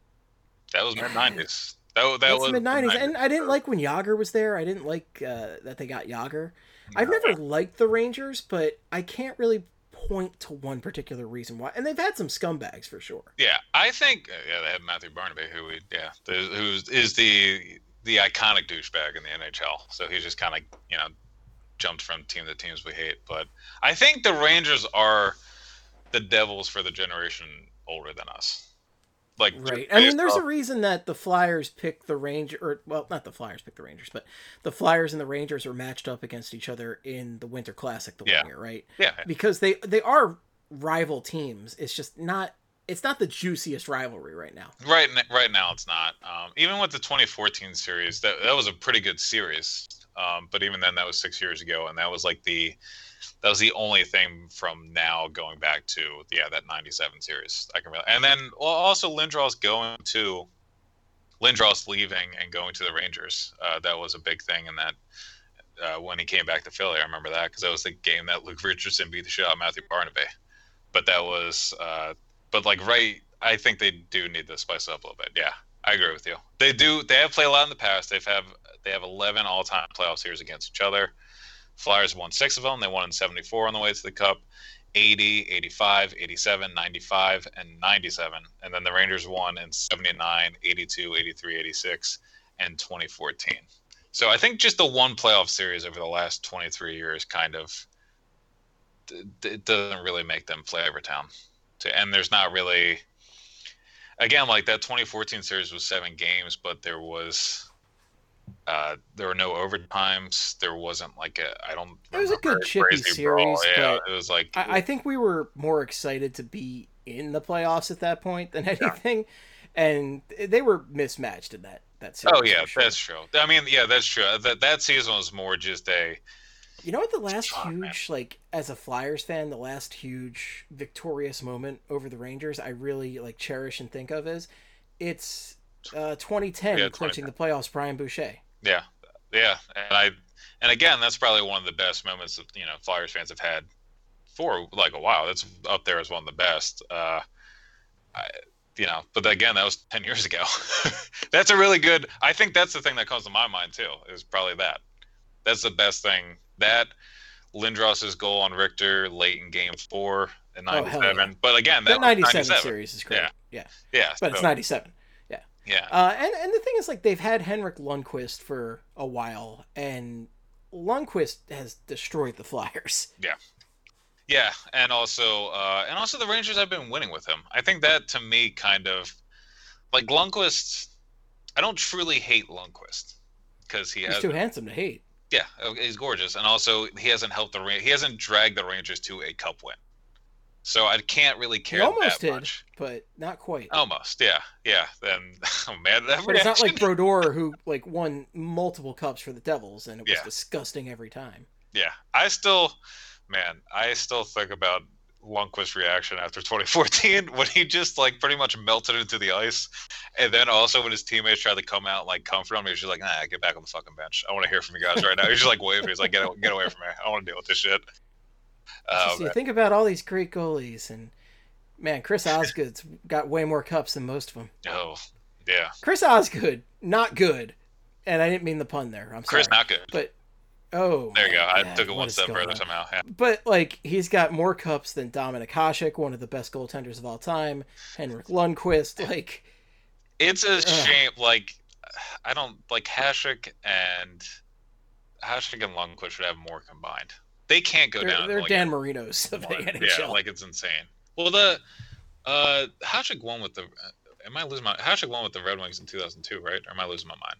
that was mid nineties. That that was mid nineties, and I didn't like when Jagr was there. I didn't like uh, that they got Jagr. I've never liked the Rangers, but I can't really point to one particular reason why. And they've had some scumbags for sure. Yeah, I think uh, yeah they have Matthew Barnaby, who we yeah who is the the iconic douchebag in the NHL. So he just kind of you know jumped from team to teams we hate. But I think the Rangers are the Devils for the generation older than us. Like Right. I mean, there's a reason that the Flyers pick the Ranger, or well, not the Flyers pick the Rangers, but the Flyers and the Rangers are matched up against each other in the Winter Classic the Yeah. one year, right? yeah Because they they are rival teams. It's just not. It's not the juiciest rivalry right now. Right, right now it's not. Um, even with the 2014 series, that that was a pretty good series. Um, but even then, that was six years ago, and that was like the that was the only thing from now going back to yeah that 97 series I can really. And then well, also Lindros going to Lindros leaving and going to the Rangers. Uh, that was a big thing in that. Uh, when he came back to Philly, I remember that because that was the game that Luke Richardson beat the shit out of Matthew Barnaby. But that was, uh, but like right, I think they do need to spice it up a little bit. Yeah, I agree with you. They do. They have played a lot in the past. They've have they have 11 all-time playoff series against each other. Flyers won six of them. They won in 74 on the way to the Cup, 80, 85, 87, 95, and 97. And then the Rangers won in 79, 82, 83, 86, and 2014. So I think just the one playoff series over the last 23 years kind of it doesn't really make them flavor town. And there's not really again like that 2014 series was seven games, but there was uh, there were no overtimes. There wasn't like a I don't. It was a good chippy brawl. series, Yeah, it was like I, I think we were more excited to be in the playoffs at that point than anything, and they were mismatched in that that series. oh yeah, sure. that's true. I mean, yeah, that's true. That that season was more just a You know what? The last Oh, man. huge, like as a Flyers fan, the last huge victorious moment over the Rangers, I really like cherish and think of is it's uh, 2010 Yeah, clinching the playoffs. Brian Boucher. yeah. Yeah, and I and again, that's probably one of the best moments that you know Flyers fans have had for like a while. That's up there as one of the best. Uh, I, you know, but again, that was ten *laughs* years ago. *laughs* that's a really good. I think that's the thing that comes to my mind too. Is probably that. That's the best thing. That Lindros's goal on Richter late in Game Four in Oh, '97. yeah. But again, that That 97, 97 series is great. Yeah. Yeah, But it's 97. Yeah, Uh, and, and the thing is, like, they've had Henrik Lundqvist for a while, and Lundqvist has destroyed the Flyers. *laughs* Yeah, Yeah, and also, uh, and also the Rangers have been winning with him. I think that to me, kind of like Lundqvist. I don't truly hate Lundqvist because he He's has, too handsome to hate. yeah, uh, he's gorgeous, and also he hasn't helped the he hasn't dragged the Rangers to a cup win. So I can't really care almost that did, much. but not quite. Almost, yeah, yeah. Then I'm mad at that but it's not like *laughs* Brodeur who like won multiple cups for the Devils, and it was Yeah. disgusting every time. Yeah, I still, man, I still think about Lundqvist's reaction after *laughs* 2014 when he just like pretty much melted into the ice, and then also when his teammates tried to come out and, like comfort him, he was just like, "Nah, get back on the fucking bench. I want to hear from you guys right now." He's just like waving. He's like, "Get get away from me. I don't want to deal with this shit." Um, you think about all these great goalies, and man, Chris Osgood's got way more cups than most of them. oh, yeah, Chris Osgood, not good, and I didn't mean the pun there. I'm sorry, Chris, not good. but oh, There you go. I God, took it one step further on? somehow. Yeah. But like he's got more cups than Dominik Hasek, one of the best goaltenders of all time. Henrik Lundqvist, like It's a Ugh. shame. Like, I don't like Hasek and Hasek and Lundqvist should have more combined. They can't go they're, down. they're like, Dan Marino's of the. NHL. Yeah, like it's insane. Well, the uh, Hasek won with the. Am I losing my? Hasek won with the Red Wings in 2002, right? Or am I losing my mind?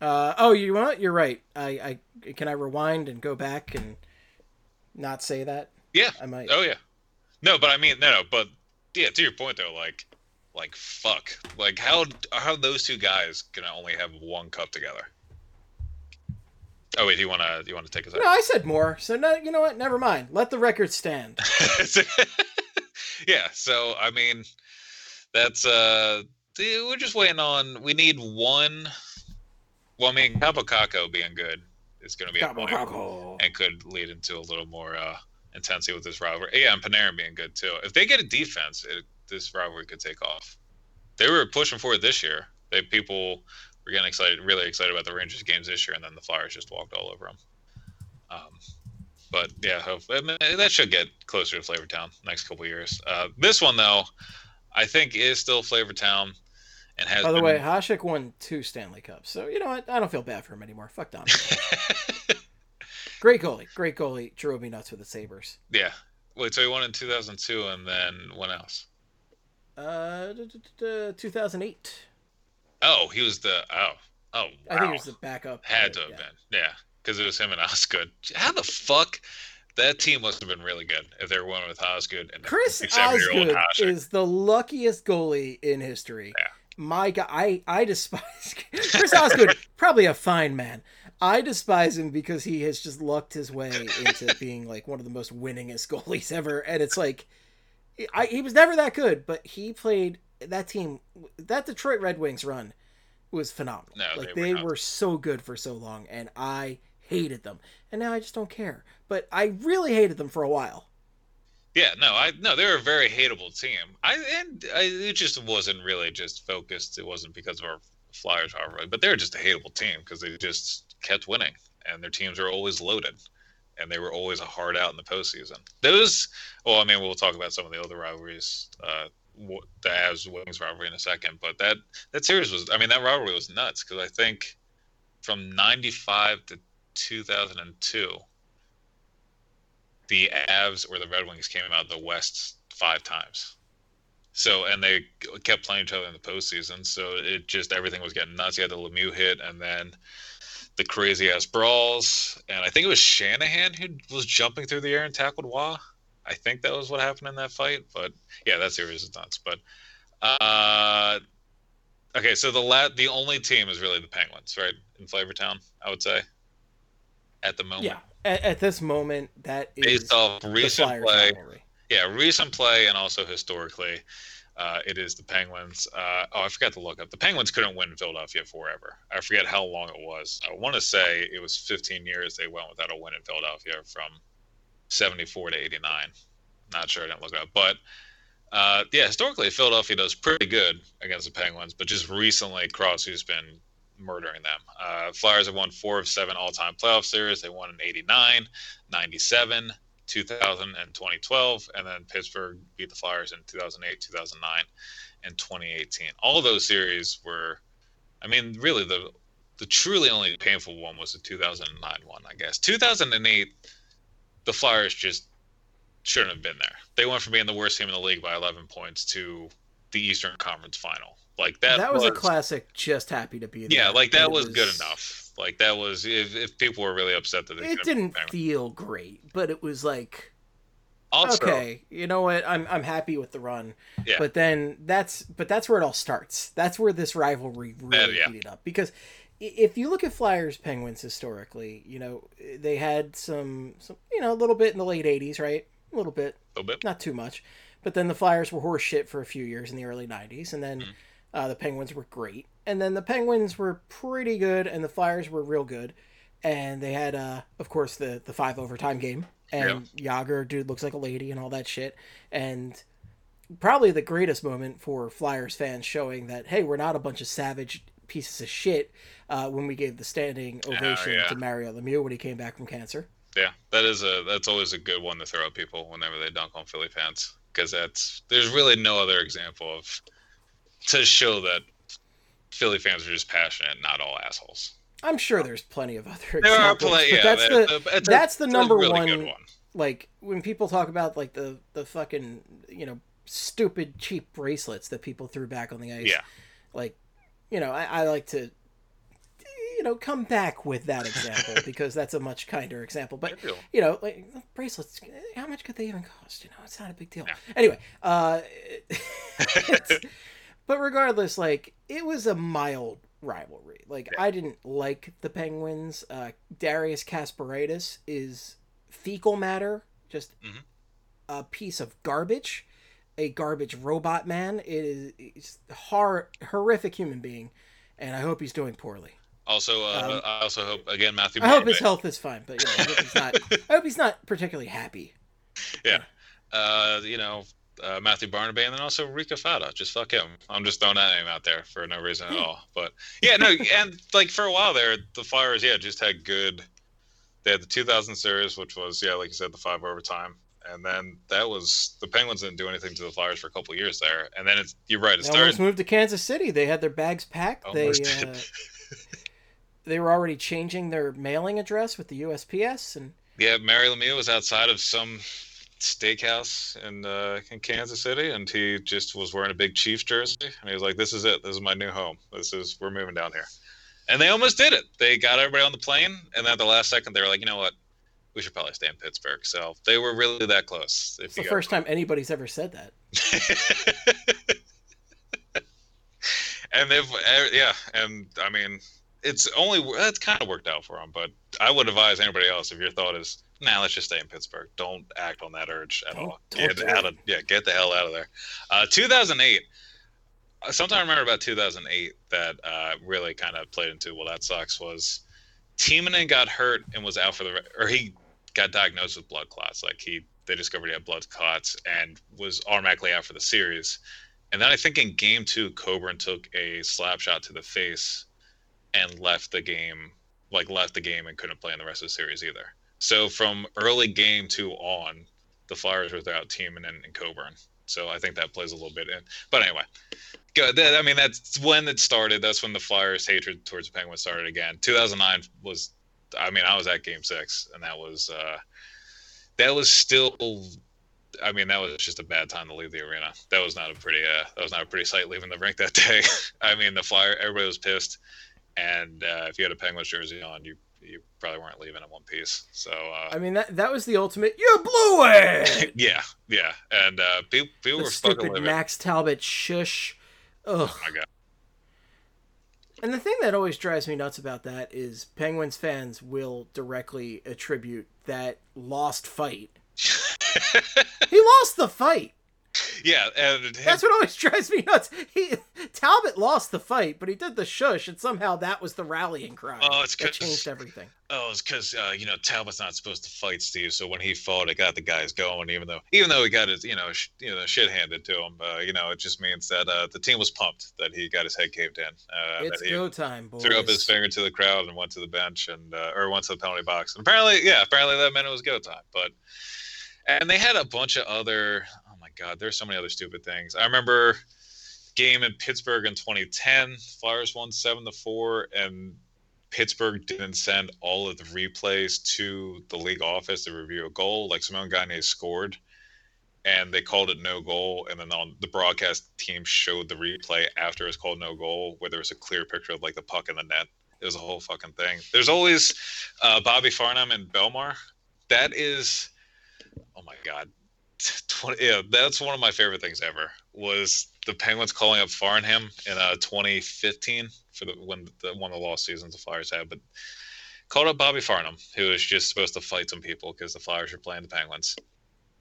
Uh, oh, you what? You're right. I, I can I rewind and go back and not say that. Yeah. I might. Oh yeah. No, but I mean no, no. But yeah, to your point though, like, like fuck, like how how those two guys can only have one cup together? Oh wait, do you wanna you wanna take us out? No, I said more. So no, you know what? Never mind. Let the record stand. *laughs* yeah. So I mean, that's uh, we're just waiting on. We need one. Well, I mean, Kaapo Kakko being good is going to be a point and could lead into a little more uh, intensity with this rivalry. Yeah, and Panarin being good too. If they get a defense, it, this rivalry could take off. They were pushing for it this year. They people were getting excited, really excited about the Rangers games this year, and then the Flyers just walked all over them. Um, but yeah, hope, I mean, that should get closer to Flavortown next couple years. Uh, this one though, I think is still Flavortown, and has. By the been- way, Hasek won two Stanley Cups, so you know what? I don't feel bad for him anymore. Fuck Dom. *laughs* great goalie, great goalie. Drove me nuts with the Sabres. yeah. Wait, so he won in 2002, and then when else? Uh, d- d- d- 2008. Oh, he was the oh oh. Wow. I think he was the backup. Had but, to have yeah. been, yeah, because it was him and Osgood. How the fuck? That team must have been really good if they were winning with Osgood and Chris Osgood is the luckiest goalie in history. Yeah. My God, I I despise *laughs* Chris Osgood. probably a fine man. I despise him because he has just lucked his way into *laughs* being like one of the most winningest goalies ever, and it's like, I, he was never that good, but he played that team. That Detroit Red Wings run was phenomenal. No, like they were they were so good for so long, and I hated them, and now I just don't care. But I really hated them for a while. Yeah, no, I no, they were a very hateable team. I and I, it just wasn't really just focused. It wasn't because of our Flyers rivalry, but they were just a hateable team because they just kept winning, and their teams were always loaded, and they were always a hard out in the postseason. Those, well, I mean, we'll talk about some of the other rivalries, uh, the Avs Wings rivalry in a second, but that that series was, I mean, that rivalry was nuts because I think from '95 to 2002 the Avs or the Red Wings came out of the West five times. So and they kept playing each other in the postseason. So it just everything was getting nuts. You had the Lemieux hit, and then the crazy ass brawls. And I think it was Shanahan who was jumping through the air and tackled Roy. I think that was what happened in that fight. But yeah, that series is nuts. But uh, okay, so the la- the only team is really the Penguins, right? In Flavortown, I would say. At the moment, Yeah, at, at this moment, that is based off recent play, rivalry. yeah, recent play and also historically. Uh, it is the Penguins. Uh, oh, I forgot to look up. The Penguins couldn't win in Philadelphia forever. I forget how long it was. I want to say it was 15 years they went without a win in Philadelphia from 74 to 89. Not sure. I didn't look it up. But uh, yeah, historically, Philadelphia does pretty good against the Penguins, but just recently, Crosby's been murdering them. Uh, Flyers have won four of seven all time playoff series. They won in 89, 97, 2000, and 2012. And then Pittsburgh beat the Flyers in 2008, 2009, and 2018. All those series were, I mean, really, the the truly only painful one was the 2009 one, I guess. 2008, the Flyers just shouldn't have been there. They went from being the worst team in the league by 11 points to the Eastern Conference Final. Like that. That was, a classic. Just happy to be there. Yeah, like that It was, good enough. Like that was if, if people were really upset that they It didn't feel great, but it was like Also, okay, you know what? I'm I'm happy with the run. Yeah. But then that's but that's where it all starts. That's where this rivalry really yeah. heated up because if you look at Flyers Penguins historically, you know they had some some you know a little bit in the late '80s, right? A little bit, a little bit. not too much. But then the Flyers were horse shit for a few years in the early '90s, and then Mhm. uh, the Penguins were great, and then the Penguins were pretty good, and the Flyers were real good, and they had, uh, of course, the the five overtime game, and Jagr, dude, looks like a lady, and all that shit, and probably the greatest moment for Flyers fans showing that hey, we're not a bunch of savage pieces of shit uh, when we gave the standing ovation yeah. to Mario Lemieux when he came back from cancer. Yeah, that is a that's always a good one to throw at people whenever they dunk on Philly fans because that's there's really no other example of to show that Philly fans are just passionate, not all assholes. I'm sure there's plenty of other There are examples, plenty. but Yeah, that's the that- it's a- that's the number really one, one. like when people talk about like the the fucking you know stupid cheap bracelets that people threw back on the ice Yeah. like you know I, I like to you know come back with that example *laughs* because that's a much kinder example. But you know like bracelets how much could they even cost? You know it's not a big deal. Yeah. anyway uh but regardless like it was a mild rivalry. Like i didn't like the penguins. Uh darius kasparaitis is fecal matter just Mhm. a piece of garbage a garbage robot man it is a hor- horrific human being and i hope he's doing poorly Also, uh, Um, I also hope again Matthew. i hope his health is fine but you know, I, hope he's not, *laughs* I hope he's not particularly happy Yeah. uh, you know, uh, Matthew Barnaby, and then also Rico Fata. Just fuck him. I'm just throwing that name out there for no reason at all. But yeah, no, and like for a while there, the Flyers, yeah, just had good. They had the 2000 series, which was yeah, like you said, the five overtime, and then that was the Penguins didn't do anything to the Flyers for a couple years there, and then it's you're right, it They almost moved to Kansas City. They had their bags packed. They uh, they were already changing their mailing address with the USPS, and Yeah, Mario Lemieux was outside of some steakhouse in uh, in Kansas City, and he just was wearing a big Chiefs jersey, and he was like, "This is it. This is my new home. This is we're moving down here." And they almost did it. They got everybody on the plane, and then at the last second, they were like, "You know what? We should probably stay in Pittsburgh." So they were really that close. If it's the first time anybody's ever said that. *laughs* and they've uh, yeah, and I mean, it's only it's kind of worked out for them. But I would advise anybody else if your thought is, nah, let's just stay in Pittsburgh. Don't act on that urge at Don't- all. don't Get out of yeah, get the hell out of there. Uh, 2008. uh, Something I remember about 2008 that uh, really kind of played into well, that sucks. Was Timonen got hurt and was out for the or he got diagnosed with blood clots. Like he they discovered he had blood clots and was automatically out for the series. And then I think in game two, Coburn took a slap shot to the face and left the game, like left the game and couldn't play in the rest of the series either. So from early game two on, the Flyers were without and, and Coburn. So I think that plays a little bit in. But anyway, good. I mean, that's when it started. That's when the Flyers' hatred towards the Penguins started again. 2009 was, I mean, I was at game six, and that was, uh, that was still I mean, that was just a bad time to leave the arena. That was not a pretty, uh, that was not a pretty sight leaving the rink that *laughs* day. I mean, the flyer, everybody was pissed, and uh, if you had a Penguins jersey on, you you probably weren't leaving in one piece. So uh, I mean that that was the ultimate. You blew it. *laughs* yeah, yeah, and uh, people, people were stupid. Max Talbot shush. Ugh. Oh my god. And the thing that always drives me nuts about that is Penguins fans will directly attribute that lost fight. *laughs* He lost the fight. Yeah, and That's what always *laughs* drives me nuts. He Talbot lost the fight, but he did the shush, and somehow that was the rallying cry. Oh, it's that changed everything. Oh, it's because uh, you know Talbot's not supposed to fight Steve, so when he fought, it got the guys going. Even though, even though he got his, you know, sh- you know, shit handed to him, uh, you know, it just means that uh, the team was pumped that he got his head caved in. Uh, it's that he go time, boys. threw up his finger to the crowd and went to the bench and uh, or went to the penalty box. And apparently, yeah, apparently that meant it was go time. But and they had a bunch of other. God, there's so many other stupid things. I remember game in Pittsburgh in 2010. Flyers won seven to four, and Pittsburgh didn't send all of the replays to the league office to review a goal. Like Simon Gagne scored, and they called it no goal. And then on the broadcast team showed the replay after it was called no goal, where there was a clear picture of like the puck in the net. It was a whole fucking thing. There's always uh, Bobby Farnham and Bellemare. That is, oh my god, 20, yeah, that's one of my favorite things ever. Was the Penguins calling up Farnham in uh, 2015 for the when the one of the lost seasons the Flyers had, but called up Bobby Farnham, who was just supposed to fight some people because the Flyers were playing the Penguins.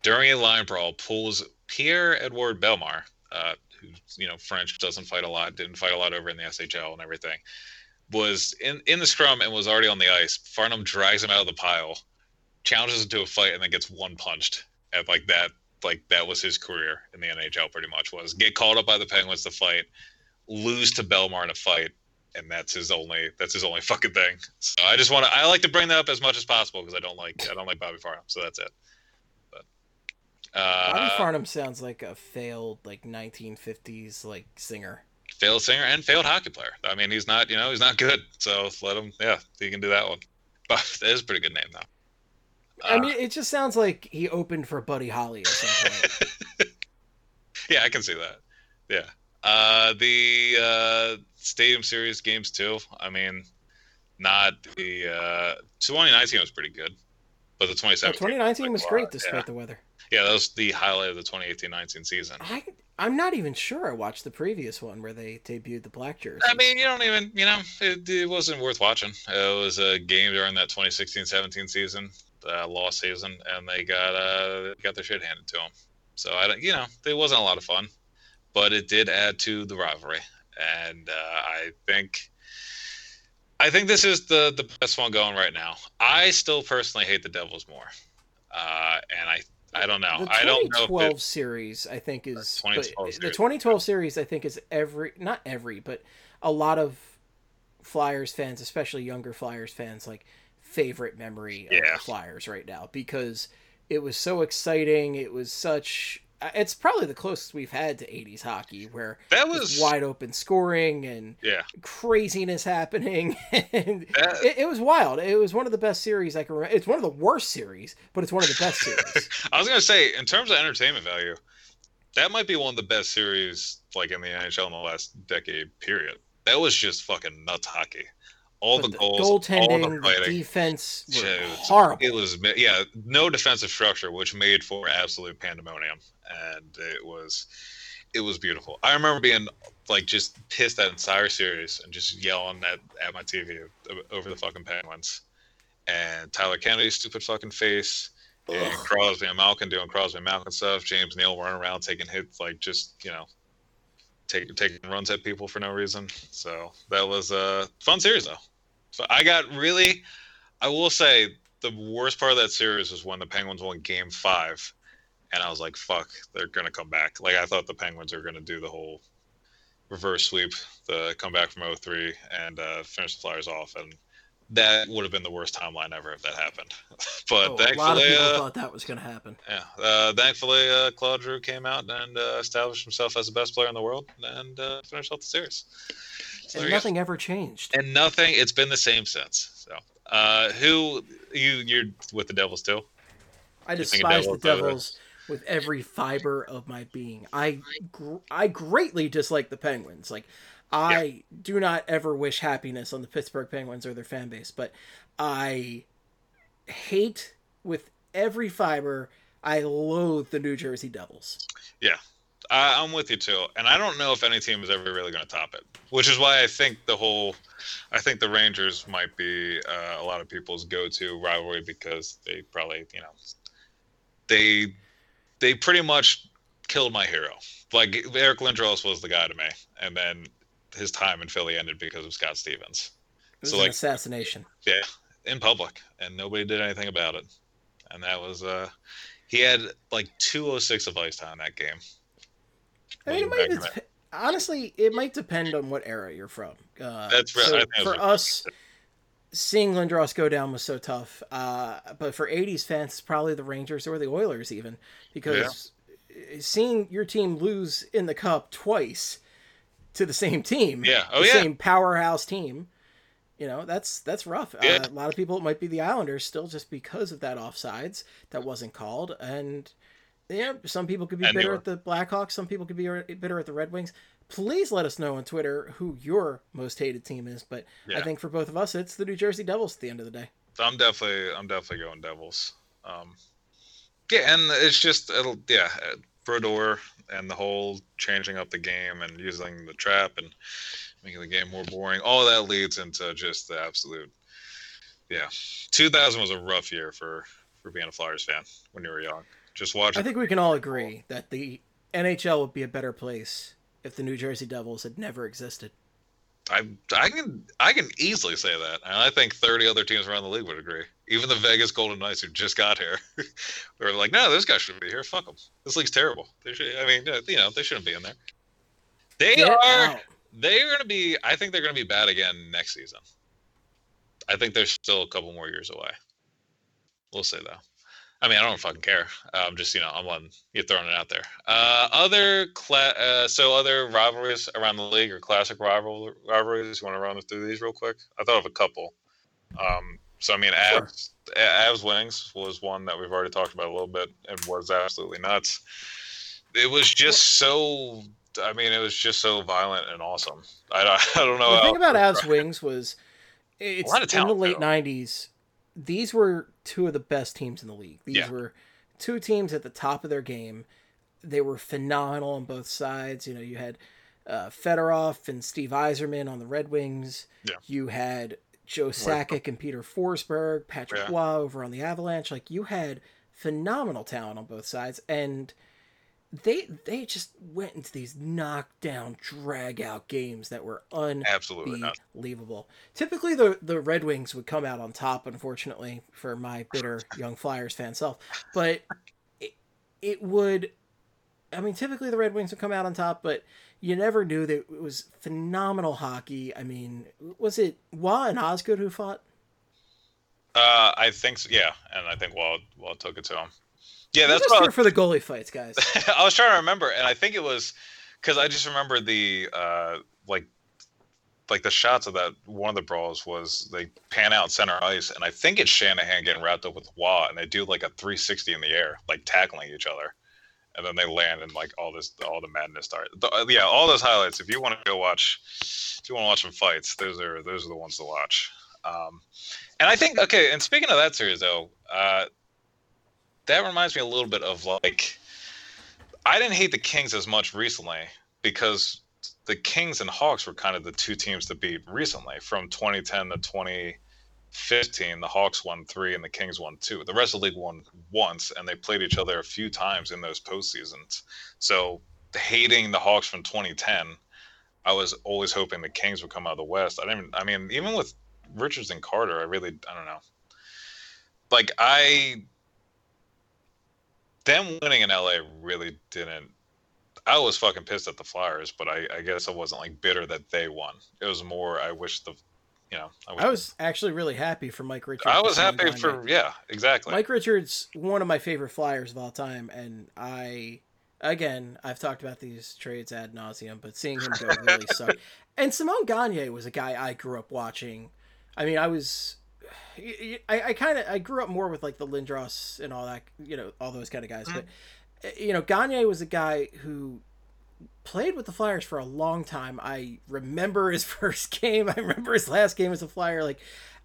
During a line brawl, pulls Pierre-Edouard Bellemare, uh, who you know French doesn't fight a lot, didn't fight a lot over in the SHL and everything, was in in the scrum and was already on the ice. Farnham drags him out of the pile, challenges him to a fight, and then gets one punched. And like that, like that was his career in the NHL. Pretty much was get called up by the Penguins to fight, lose to Bellemare in a fight, and that's his only that's his only fucking thing. So I just want to I like to bring that up as much as possible because I don't like I don't like Bobby Farnham. So that's it. But uh, Bobby Farnham sounds like a failed like 1950s like singer. failed singer and failed hockey player. I mean, he's not, you know, he's not good. So let him, yeah, he can do that one. But *laughs* that is a pretty good name, though. I Uh, mean, it just sounds like he opened for Buddy Holly at some point. *laughs* yeah, I can see that. Yeah. Uh, the uh, Stadium Series games too. I mean, not the uh, 2019 was pretty good, but the Yeah, 2017. 2019 was like, great despite yeah. the weather. Yeah, that was the highlight of the 2018-19 season. I I'm not even sure I watched the previous one where they debuted the black jersey. I mean, you don't even, you know, it, it wasn't worth watching. It was a game during that 2016-17 season, uh, lost season, and they got uh got their shit handed to them. So I don't, you know, it wasn't a lot of fun, but it did add to the rivalry, and uh, I think. I think this is the the best one going right now. I still personally hate the Devils more, uh, and I I don't know. I don't know if 2012 series I think is 2012 but the series. 2012 series I think is every not every but a lot of Flyers fans, especially younger Flyers fans, like favorite memory of Yeah. the Flyers right now because it was so exciting. It was such. uh, It's probably the closest we've had to 80s hockey where that was wide open scoring and yeah. craziness happening. *laughs* and That- it, it was wild. It was one of the best series I can remember. It's one of the worst series, but it's one of the best series. *laughs* I was gonna say, in terms of entertainment value, that might be one of the best series like in the NHL in the last decade. Period. That was just fucking nuts hockey. All But the goals, all the fighting. defense horrible. It was yeah, no defensive structure, which made for absolute pandemonium, and it was it was beautiful. I remember being like just pissed at entire series and just yelling at, at my TV over the fucking Penguins, and Tyler Kennedy's stupid fucking face, and Ugh. Crosby and Malkin doing Crosby and Malkin stuff, James Neal running around taking hits like just you know. Taking taking runs at people for no reason, so that was a fun series though. So I got really, I will say the worst part of that series was when the Penguins won Game Five, and I was like, "Fuck, they're gonna come back." Like I thought the Penguins were gonna do the whole reverse sweep, the comeback from 0-3 and uh, finish the Flyers off, and that would have been the worst timeline ever if that happened. *laughs* but Oh, a lot of thankfully, people uh, thought that was going to happen. yeah, uh, thankfully, uh, Claude Giroux came out and uh, established himself as the best player in the world and uh, finished off the series. So And nothing ever changed. and nothing. It's been the same since. So, uh, who you you're with the Devils still? I despise the Devils the- Devils with every fiber of my being. I gr- I greatly dislike the Penguins. Like I do not ever wish happiness on the Pittsburgh Penguins or their fan base, but I hate with every fiber. I loathe the New Jersey Devils. I, I'm with you too, and I don't know if any team is ever really going to top it. Which is why I think the whole, I think the Rangers might be uh, a lot of people's go-to rivalry because they probably you know, they they pretty much killed my hero. Like Eric Lindros was the guy to me, and then his time in Philly ended because of Scott Stevens. It was So, an like- assassination. Yeah, in public, and nobody did anything about it. And that was uh, he had like 206 of ice time that game. I mean, it might dep- honestly, it might depend on what era you're from. Uh, That's right, so that's for us, seeing Lindros go down was so tough. Uh, but for '80s fans, it's probably the Rangers or the Oilers, even because seeing your team lose in the cup twice to the same team, Yeah. Oh the yeah. same powerhouse team. You know that's that's rough. Yeah. Uh, a lot of people it might be the Islanders still just because of that offsides that wasn't called, and yeah, some people could be And bitter at the Blackhawks. Some people could be bitter at the Red Wings. Please let us know on Twitter who your most hated team is. But I think for both of us, it's the New Jersey Devils at the end of the day. I'm definitely I'm definitely going Devils. Um, yeah, and it's just it'll yeah, uh, and the whole changing up the game and using the trap and making the game more boring. All that leads into just the absolute yeah. 2000 was a rough year for for being a Flyers fan when you were young. Just watching. I think we can all agree that the NHL would be a better place if the New Jersey Devils had never existed. I I can I can easily say that, and I think 30 other teams around the league would agree. Even the Vegas Golden Knights, who just got here, *laughs* they were like, "No, this guy shouldn't be here. Fuck them. This league's terrible. They should. I mean, you know, they shouldn't be in there. They Get are. out. They're going to be. I think they're going to be bad again next season. I think they're still a couple more years away. We'll see though. I mean, I don't fucking care. I'm just, you know, I'm on you throwing it out there. Uh, other cla- uh, so other rivalries around the league or classic rival rivalries. You want to run through these real quick? I thought of a couple. Um, so I mean, Sure. Avs, Avs winnings was one that we've already talked about a little bit and was absolutely nuts. It was just so. I mean, it was just so violent and awesome. I don't, I don't know. the thing about Avs Wings was it's in the late though. '90s. These were two of the best teams in the league. These Yeah. were two teams at the top of their game. They were phenomenal on both sides. You know, you had uh, Fedorov and Steve Yzerman on the Red Wings. Yeah. You had Joe Sakic and Peter Forsberg, Patrick Yeah. Roy over on the Avalanche. Like you had phenomenal talent on both sides, and they they just went into these knockdown, drag out games that were un Absolutely not. Typically, the the Red Wings would come out on top. Unfortunately, for my bitter young Flyers fan self, but it, it would. I mean, typically the Red Wings would come out on top, but you never knew that it was phenomenal hockey. I mean, was it Roy and Osgood who fought? Uh, I think so, yeah, and I think Wall Wall took it to him. Yeah, that's just here for the goalie fights, guys. *laughs* I was trying to remember, and I think it was because I just remember the uh, like like the shots of that one of the brawls was they pan out center ice, and I think it's Shanahan getting wrapped up with Roy, and they do like a 360 in the air, like tackling each other, and then they land, and like all this all the madness starts. Uh, yeah, all those highlights. If you want to go watch, if you want to watch some fights, those are those are the ones to watch. Um, and I think okay. And speaking of that series, though, uh, that reminds me a little bit of like I didn't hate the Kings as much recently because the Kings and Hawks were kind of the two teams to beat recently. From 2010 to 2015, the Hawks won three and the Kings won two. The rest of the league won once, and they played each other a few times in those postseasons. So hating the Hawks from 2010, I was always hoping the Kings would come out of the West. I didn't. I mean, even with Richards and Carter, I really, I don't know. Like I them winning in LA really didn't. I was fucking pissed at the Flyers, but I, I guess I wasn't like bitter that they won. It was more I wish the, you know, I, I was actually really happy for Mike Richards. I was happy for yeah, exactly. Mike Richards, one of my favorite Flyers of all time, and I, again, I've talked about these trades ad nauseum, but seeing him go *laughs* really sucked. And Simon Gagne was a guy I grew up watching. I mean, I was, I, I kind of, I grew up more with like the Lindros and all that, you know, all those kind of guys. Mm-hmm. But eh, you know, Gagne was a guy who played with the Flyers for a long time. I remember his *laughs* first game. I remember his last game as a Flyer. Like,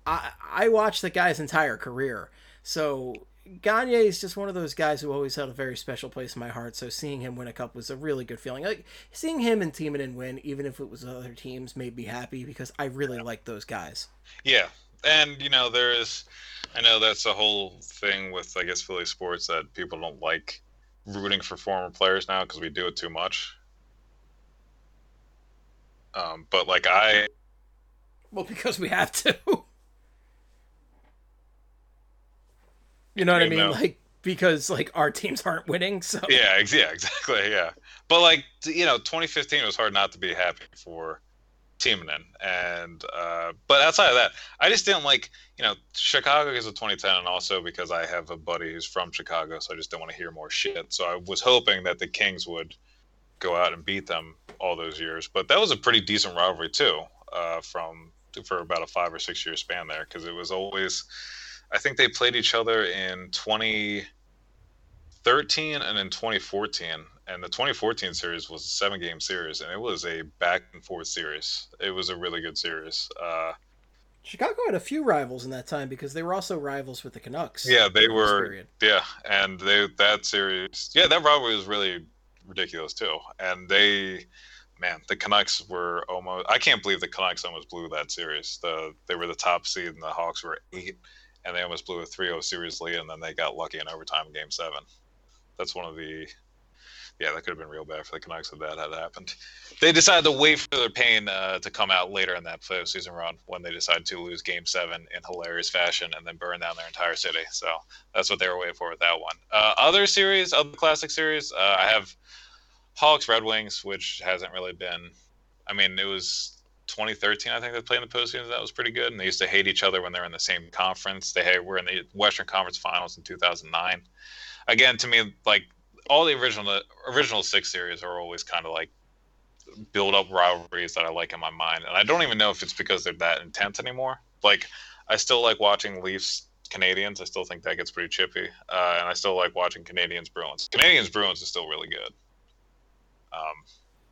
I I watched the guy's entire career. So Gagne is just one of those guys who always held a very special place in my heart. So seeing him win a cup was a really good feeling. Like seeing him and Timonen win, even if it was other teams, made me happy because I really like those guys. Yeah, and you know there is, I know that's a whole thing with I guess Philly sports that people don't like rooting for former players now because we do it too much. Um, but like I, Well, because we have to. you know what I mean? know. Like because like our teams aren't winning, so yeah, ex- yeah, exactly, yeah. But like you know, 2015 was hard not to be happy for Timonen, and uh, but outside of that, I just didn't like you know Chicago is a 2010, and also because I have a buddy who's from Chicago, so I just didn't want to hear more shit. So I was hoping that the Kings would go out and beat them all those years, but that was a pretty decent rivalry too, uh, from for about a five or six year span there, because it was always. I think they played each other in 2013 and in 2014. And the 2014 series was a seven game series, and it was a back and forth series. It was a really good series. Uh, Chicago had a few rivals in that time because they were also rivals with the Canucks. Yeah, they were- period. yeah, and they that series, yeah, that rivalry was really ridiculous too. And they, man, the Canucks were almost. I can't believe the Canucks almost blew that series. The they were the top seed, and the Hawks were eight, and they almost blew a 3-0 series lead, and then they got lucky in overtime, game seven. That's one of the. Yeah, that could have been real bad for the Canucks if that had happened. They decided to wait for their pain uh, to come out later in that postseason run when they decided to lose Game Seven in hilarious fashion and then burn down their entire city. So that's what they were waiting for with that one. Uh, other series, other classic series, uh, I have Hawks Red Wings, which hasn't really been. I mean, it was 2013, I think they played in the postseason. That was pretty good, and they used to hate each other when they were in the same conference. They had, were in the Western Conference Finals in 2009. Again, to me, like all the original original six series are always kind of like build up rivalries that I like in my mind, and I don't even know if it's because they're that intense anymore. Like, I still like watching Leafs Canadiens. I still think that gets pretty chippy, uh, and I still like watching Canadiens Bruins. Canadiens Bruins is still really good. Um,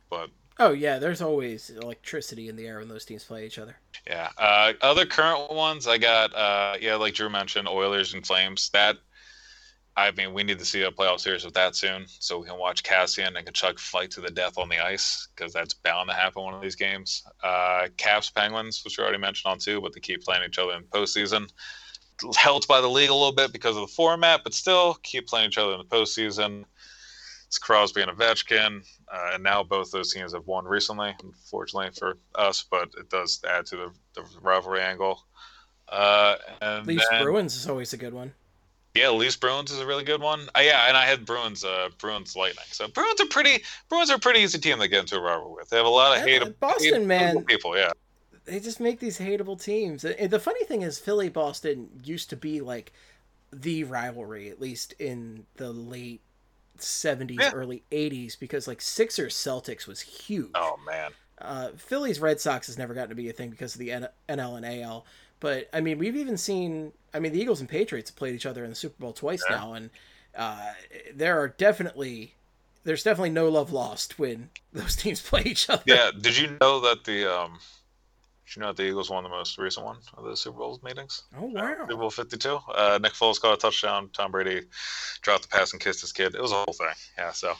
but Oh yeah, there's always electricity in the air when those teams play each other. yeah, uh, other current ones I got. Uh, yeah, like Drew mentioned, Oilers and Flames. That I mean, we need to see a playoff series with that soon, so we can watch Kassian and Tkachuk fight to the death on the ice because that's bound to happen one of these games. Uh, Caps Penguins, which we already mentioned on too, but they keep playing each other in postseason. Helped by the league a little bit because of the format, but still keep playing each other in the postseason. It's Crosby and Ovechkin, uh, and now both those teams have won recently, unfortunately for us, but it does add to the, the rivalry angle. Uh, and Leafs then- Bruins is always a good one. Yeah, Leafs Bruins is a really good one. Uh, yeah, and I had Bruins, uh, Bruins Lightning. So Bruins are pretty, Bruins are a pretty easy team to get into a rivalry with. They have a lot of hate Boston, man. people. Yeah, They just make these hateable teams. And the funny thing is, Philly Boston used to be like the rivalry, at least in the late '70s, Yeah. early '80s, because like Sixers Celtics was huge. Oh man, Uh, Phillies Red Sox has never gotten to be a thing because of the N- NL and AL. But I mean, we've even seen. I mean, the Eagles and Patriots have played each other in the Super Bowl twice Yeah. now, and uh, there are definitely there's definitely no love lost when *laughs* those teams play each other. yeah. Did you know that the um, did you know that the Eagles won the most recent one of the Super Bowl meetings? Oh wow! Super Bowl Fifty Two. Uh, Nick Foles caught a touchdown. Tom Brady dropped the pass and kissed his kid. It was a whole thing. Yeah. So,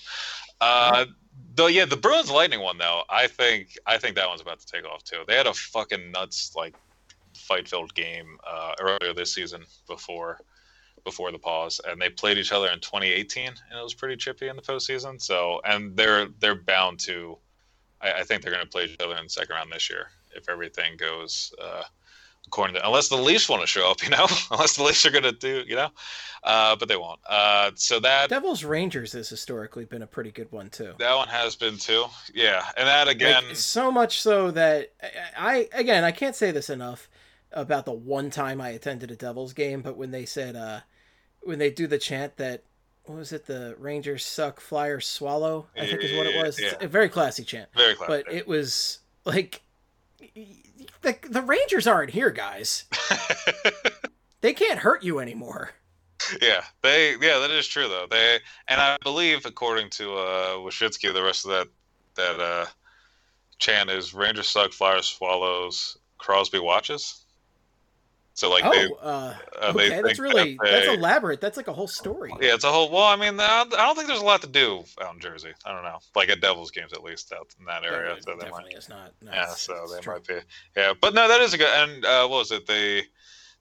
uh, though, yeah, the Bruins Lightning one though, I think I think that one's about to take off too. They had a fucking nuts like fight filled game uh, earlier this season before before the pause, and they played each other in 2018, and it was pretty chippy in the postseason. So, and they're they're bound to. I, I think they're going to play each other in the second round this year if everything goes. Uh, according to unless the Leafs want to show up, *laughs* you know, unless the Leafs are going to do, you know, uh, but they won't. Uh, so that Devils Rangers has historically been a pretty good one too. that one has been too, yeah, and that again, Like, so much so that I, I again I can't say this enough about the one time I attended a Devils game, but when they said uh when they do the chant that what was it the Rangers suck Flyers swallow I think is what it was. It's Yeah. a very classy chant, very close. but it was like the the Rangers aren't here, guys. *laughs* They can't hurt you anymore. yeah, they, yeah, that is true though. They, and I believe according to uh, Wyshynski, the rest of that that uh, chant is Rangers suck, Flyers swallows, Crosby watches. So like they, oh, uh, uh, they okay, that's really that that's elaborate. That's like a whole story. Yeah, it's a whole. Well, I mean, I don't think there's a lot to do out in Jersey. I don't know, like at Devils games at least out in that area. It so they might, definitely is not. no, yeah, it's- so it's they true. might be. Yeah, but no, that is a good. And uh, what was it? The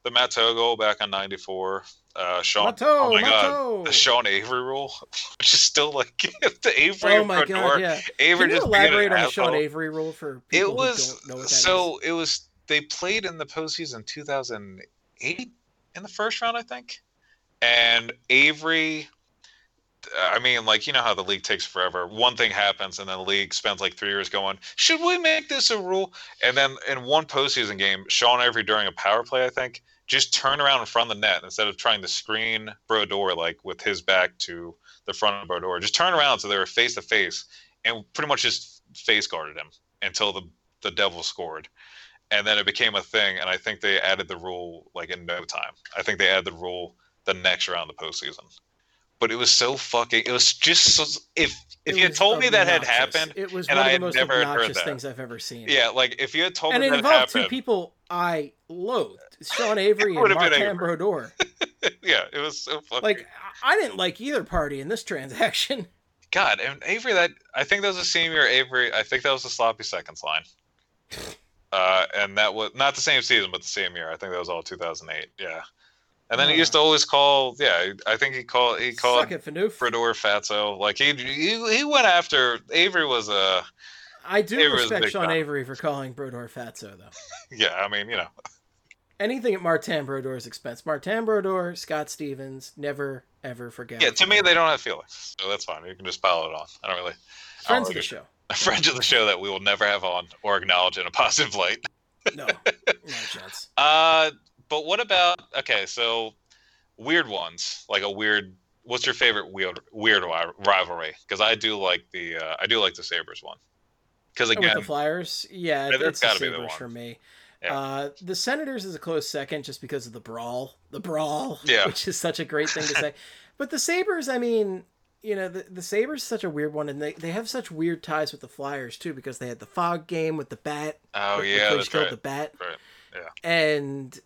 the Matteau goal back on '94. Uh, Sean, oh my god, the Sean Avery rule, *laughs* which is still like *laughs* the Avery. Oh my god! door. Yeah. Avery Can you just elaborate on the Sean. Avery rule for people It was who don't know what that is? so it was they played in the postseason 2008 in the first round, I think, and Avery. I mean, like you know how the league takes forever. One thing happens, and then the league spends like three years going, "Should we make this a rule?" And then in one postseason game, Sean Avery during a power play, I think, just turned around in front of the net instead of trying to screen Brodeur like with his back to the front of Brodeur. Just turn around so they were face to face, and pretty much just face guarded him until the the Devils scored. And then it became a thing, and I think they added the rule like in no time. I think they added the rule the next round of the postseason. But it was so fucking. It was just so, if if It you had told me that had happened, it was and one of the most obnoxious things I've ever seen. yeah, like if you had told and me and it involved two people I loathed: *laughs* Sean Avery and Martin Brodeur. *laughs* yeah, it was so fucking. Like I didn't like either party in this transaction. *laughs* God, and Avery, that I think that was the year. Avery, I think that was the sloppy seconds line. Uh, and that was not the same season, but the same year. I think that was all 2008. Yeah. And then he Uh. used to always call. Yeah, I think he called. He called it. Fedor Fatso. Like he, he he went after Avery was a I do Avery respect Sean fan. Avery for calling Brodeur fatso though. *laughs* yeah. I mean, you know, Anything at Martin Brodeur's expense. Martin Brodeur, Scott Stevens, never ever forget. yeah. To me, they don't have feelings, so that's fine. You can just pile it on. I don't really. friends of the show. A friend of the show that we will never have on or acknowledge in a positive light. No, no chance. *laughs* Uh, but what about okay? So weird ones, like a weird. What's your favorite weird weird rivalry? Because I do like the uh, I do like the Sabres one. Because again, With the Flyers, yeah, Yeah, that's it's the gotta be the Sabres one. for me. Yeah. Uh, the Senators is a close second just because of the brawl, the brawl, Yeah. *laughs* which is such a great thing to say. But the Sabres, I mean, you know, the, the Sabres is such a weird one, and they, they have such weird ties with the Flyers too because they had the fog game with the bat. oh yeah, that's right. the bat, Right. and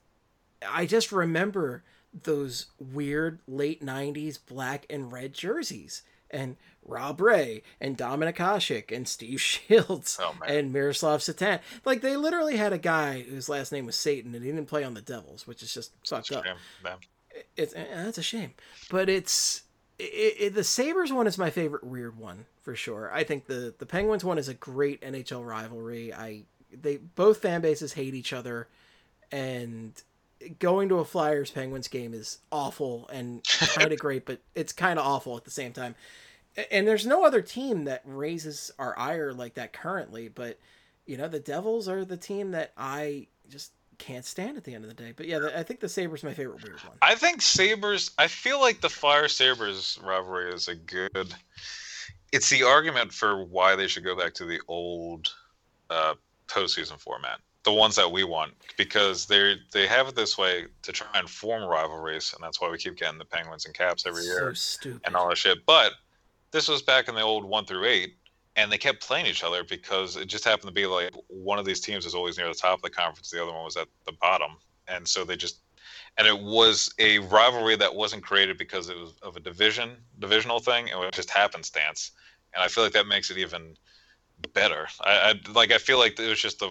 I just remember those weird late '90s black and red jerseys. And Rob Ray and Dominik Hasek and Steve *laughs* Shields Oh and Miroslav Satan. Like they literally had a guy whose last name was Satan, and he didn't play on the Devils, which is just fucked up. Man. It's eh, that's a shame, but it's it, it, the Sabres one is my favorite weird one for sure. I think the the Penguins one is a great NHL rivalry. I they both fan bases hate each other, and going to a Flyers Penguins game is awful and *laughs* kind of great, but it's kind of awful at the same time. And there's no other team that raises our ire like that currently, but you know the Devils are the team that I just can't stand at the end of the day. But yeah, I think the Sabres my favorite weird one. I think Sabres. I feel like the Fire Sabres rivalry is a good. It's the argument for why they should go back to the old uh, postseason format, the ones that we want, because they they have it this way to try and form rivalries, and that's why we keep getting the Penguins and Caps every so year stupid. and all that shit. But this was back in the old one through eight, and they kept playing each other because it just happened to be like one of these teams was always near the top of the conference, the other one was at the bottom, and so they just and it was a rivalry that wasn't created because it was of a division divisional thing, it was just happenstance, and I feel like that makes it even better. I, I like I feel like it was just a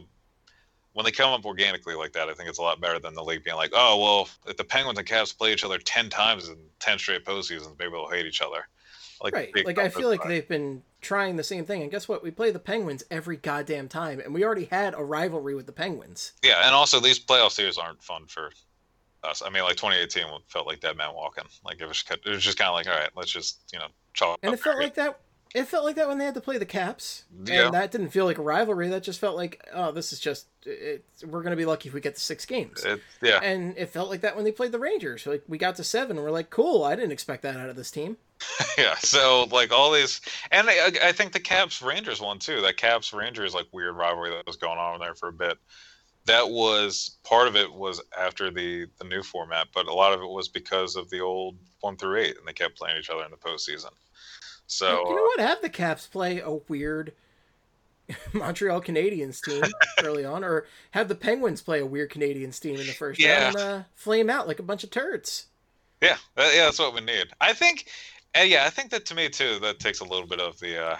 when they come up organically like that, I think it's a lot better than the league being like, oh well, if the Penguins and Caps play each other ten times in ten straight postseasons, maybe they'll hate each other. Like right. Like I feel like they've been trying the same thing. And guess what? We play the Penguins every goddamn time, and we already had a rivalry with the Penguins. Yeah, and also these playoff series aren't fun for us. I mean, like 2018 felt like dead man walking. Like it was, it was just kind of like, all right, let's just you know chalk. And it felt like that. It felt like that when they had to play the Caps, Yeah. and that didn't feel like a rivalry. That just felt like, oh, this is just. It, we're gonna be lucky if we get to six games. It, yeah, And it felt like that when they played the Rangers. Like we got to seven, and we're like, cool. I didn't expect that out of this team. *laughs* yeah. So like all these, and I, I think the Caps Rangers one too. That Caps Rangers like weird rivalry that was going on there for a bit. That was part of it was after the the new format, but a lot of it was because of the old one through eight, and they kept playing each other in the postseason. So you know what? Have the Caps play a weird *laughs* Montreal Canadiens team *laughs* early on, or have the Penguins play a weird Canadiens team in the first Yeah. round and uh, flame out like a bunch of turds. Yeah, that- yeah, that's what we need. I think, uh, yeah, I think that to me too. That takes a little bit of the, uh,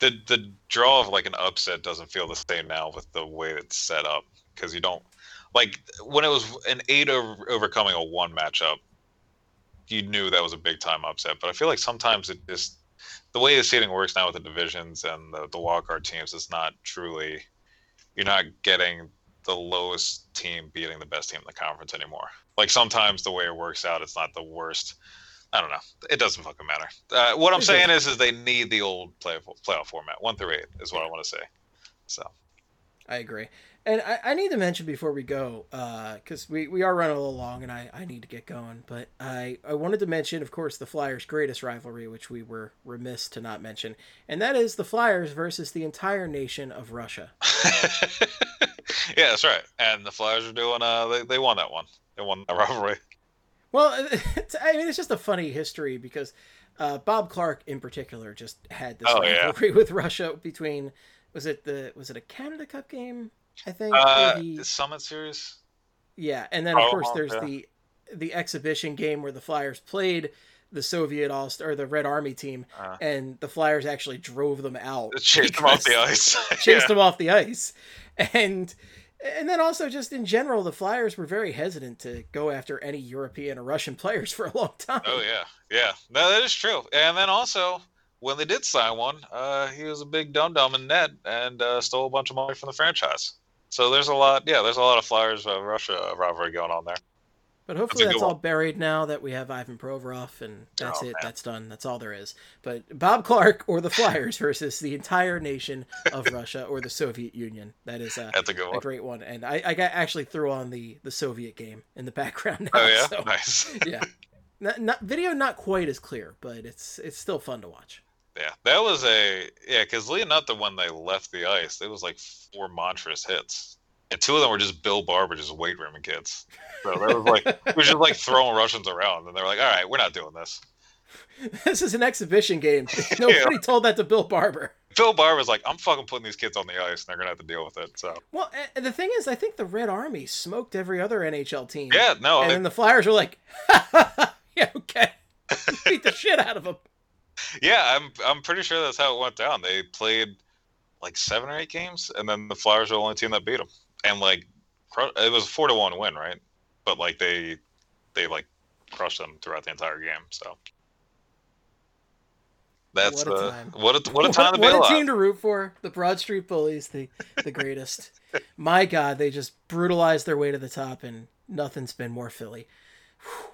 the the draw of like an upset doesn't feel the same now with the way it's set up because you don't like when it was an eight over, overcoming a one matchup, you knew that was a big time upset. But I feel like sometimes it just the way the seating works now with the divisions and the, the wild card teams is not truly you're not getting the lowest team beating the best team in the conference anymore. Like sometimes the way it works out, it's not the worst. I don't know. It doesn't fucking matter. Uh, what I'm saying is, is they need the old play, playoff format, one through eight, is what I want to say. So I agree. And I, I need to mention before we go, because we, we are running a little long and I, I need to get going, but I, I wanted to mention, of course, the Flyers' greatest rivalry, which we were remiss to not mention, and that is the Flyers versus the entire nation of Russia. *laughs* yeah, that's right. And the Flyers are doing. Uh, they they won that one. They won that *laughs* rivalry. Well, *laughs* it's, I mean, it's just a funny history because uh, Bob Clarke, in particular, just had this Oh, yeah. rivalry with Russia between was it the was it a Canada Cup game? I think. Uh, the Summit Series. Yeah, and then of Oh, course there's yeah. the the exhibition game where the Flyers played the Soviet All or the Red Army team, Uh, and the Flyers actually drove them out, chased them off the ice. *laughs* chased yeah. them off the ice, and and then also just in general, the Flyers were very hesitant to go after any European or Russian *laughs* players for a long time. Oh yeah, yeah. No, that is true. And then also, when they did sign one, uh, he was a big dum dum in net and uh, stole a bunch of money from the franchise. So there's a lot. Yeah, there's a lot of Flyers uh, Russia rivalry going on there. But hopefully That's that's, all one. buried now that we have Ivan Provorov, and that's Oh, it. man. That's done. That's all there is. But Bob Clarke or the Flyers *laughs* versus the entire nation of Russia or the Soviet Union. That is uh, That's a good a great one. And I, I got, actually threw on the, the Soviet game in the *laughs* background now. Oh yeah, So, nice. *laughs* yeah. Not, not, video not quite as clear, but it's it's still fun to watch. Yeah, that was a yeah. Because Leonetta, when they left the ice, it was like four monstrous hits, and two of them were just Bill Barber, just weight rooming kids. So that was like *laughs* it was just like throwing Russians around, and they're like, "All right, we're not doing this." *laughs* this is an exhibition game. *laughs* Nobody told that to Bill Barber. Bill Barber's like, "I'm fucking putting these kids on the ice, and they're gonna have to deal with it." So Well, the thing is, I think the Red Army smoked every other NHL team. yeah, no, and then the Flyers were like, yeah, okay. Beat the shit out of them. Yeah, I'm I'm pretty sure that's how it went down. They played like seven or eight games, and then the Flyers were the only team that beat them. And like, it was a four to one win, right? But like they they like crushed them throughout the entire game. So that's What a uh, time. what a what a time to be what a alive. team to root for. The Broad Street Bullies, the the greatest. My God, they just brutalized their way to the top, and nothing's been more Philly. Whew.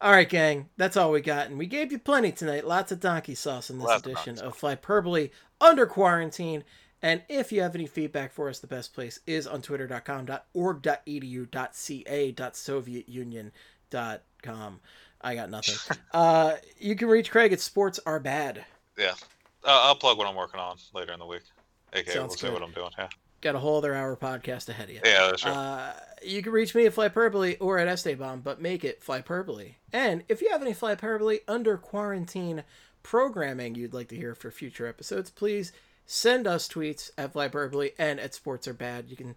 All right, gang, that's all we got, and we gave you plenty tonight. Lots of donkey sauce in this Lots edition donkey of Flyperbole under quarantine. And if you have any feedback for us, the best place is on twitter.com, .org.edu, .ca, .sovietunion.com. I got nothing. *laughs* uh, you can reach Craig at Sports Are Bad. Yeah, uh, I'll plug what I'm working on later in the week. Okay, Sounds we'll see what I'm doing. Yeah, Got a whole other hour podcast ahead of you. yeah, that's right. Uh, you can reach me at Flyperbole or at Esteban, but make it Flyperbole. And if you have any Flyperbole under quarantine programming you'd like to hear for future episodes, please send us tweets at Flyperbole and at Sports Are Bad. You can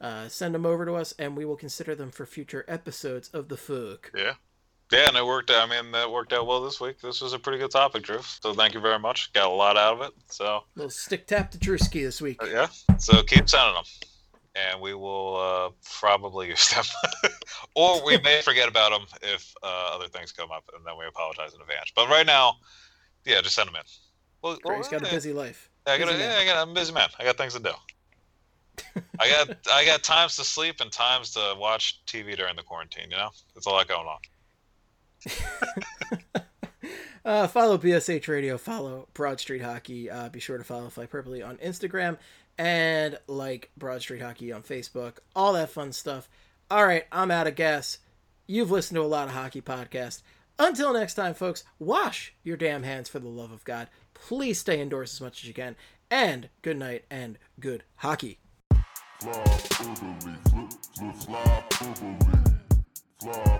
uh, send them over to us, and we will consider them for future episodes of the Fook. Yeah. Yeah, and it worked out. I mean, that worked out well this week. This was a pretty good topic, Drew. So thank you very much. Got a lot out of it. So Little stick tap to Drewski this week. yeah. So keep sending them, and we will uh, probably use them, *laughs* or we may forget about them if uh, other things come up, and then we apologize in advance. But right now, yeah, just send them in. Well, Craig's got a busy life. I got, busy yeah. I got, I'm a busy man. I got things to do. I got, I got times to sleep and times to watch TV during the quarantine. You know, there's a lot going on. *laughs* Uh, follow BSH Radio, follow Broad Street Hockey. Uh, be sure to follow Flyperbole on Instagram and like Broad Street Hockey on Facebook. All that fun stuff. All right, I'm out of gas. You've listened to a lot of hockey podcasts. Until next time, folks, wash your damn hands for the love of God. Please stay indoors as much as you can. And good night and good hockey. Fly Hello,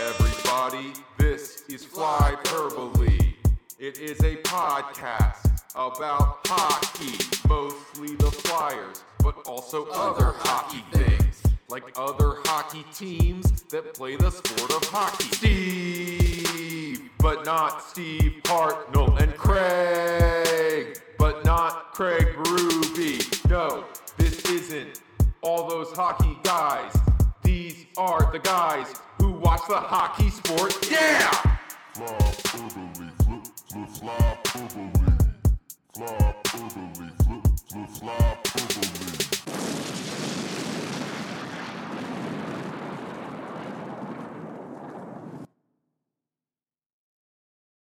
everybody. This is Fly Verbally. It is a podcast about hockey, mostly the Flyers, but also other hockey things, like other hockey teams that play the sport of hockey. Steve, but not Steve Hartnell, and Craig, but not Craig Berube. No, This isn't all those hockey guys. These are the guys who watch the hockey sport. Yeah! Fly flip, flip, fly. Fly flip, flip, fly.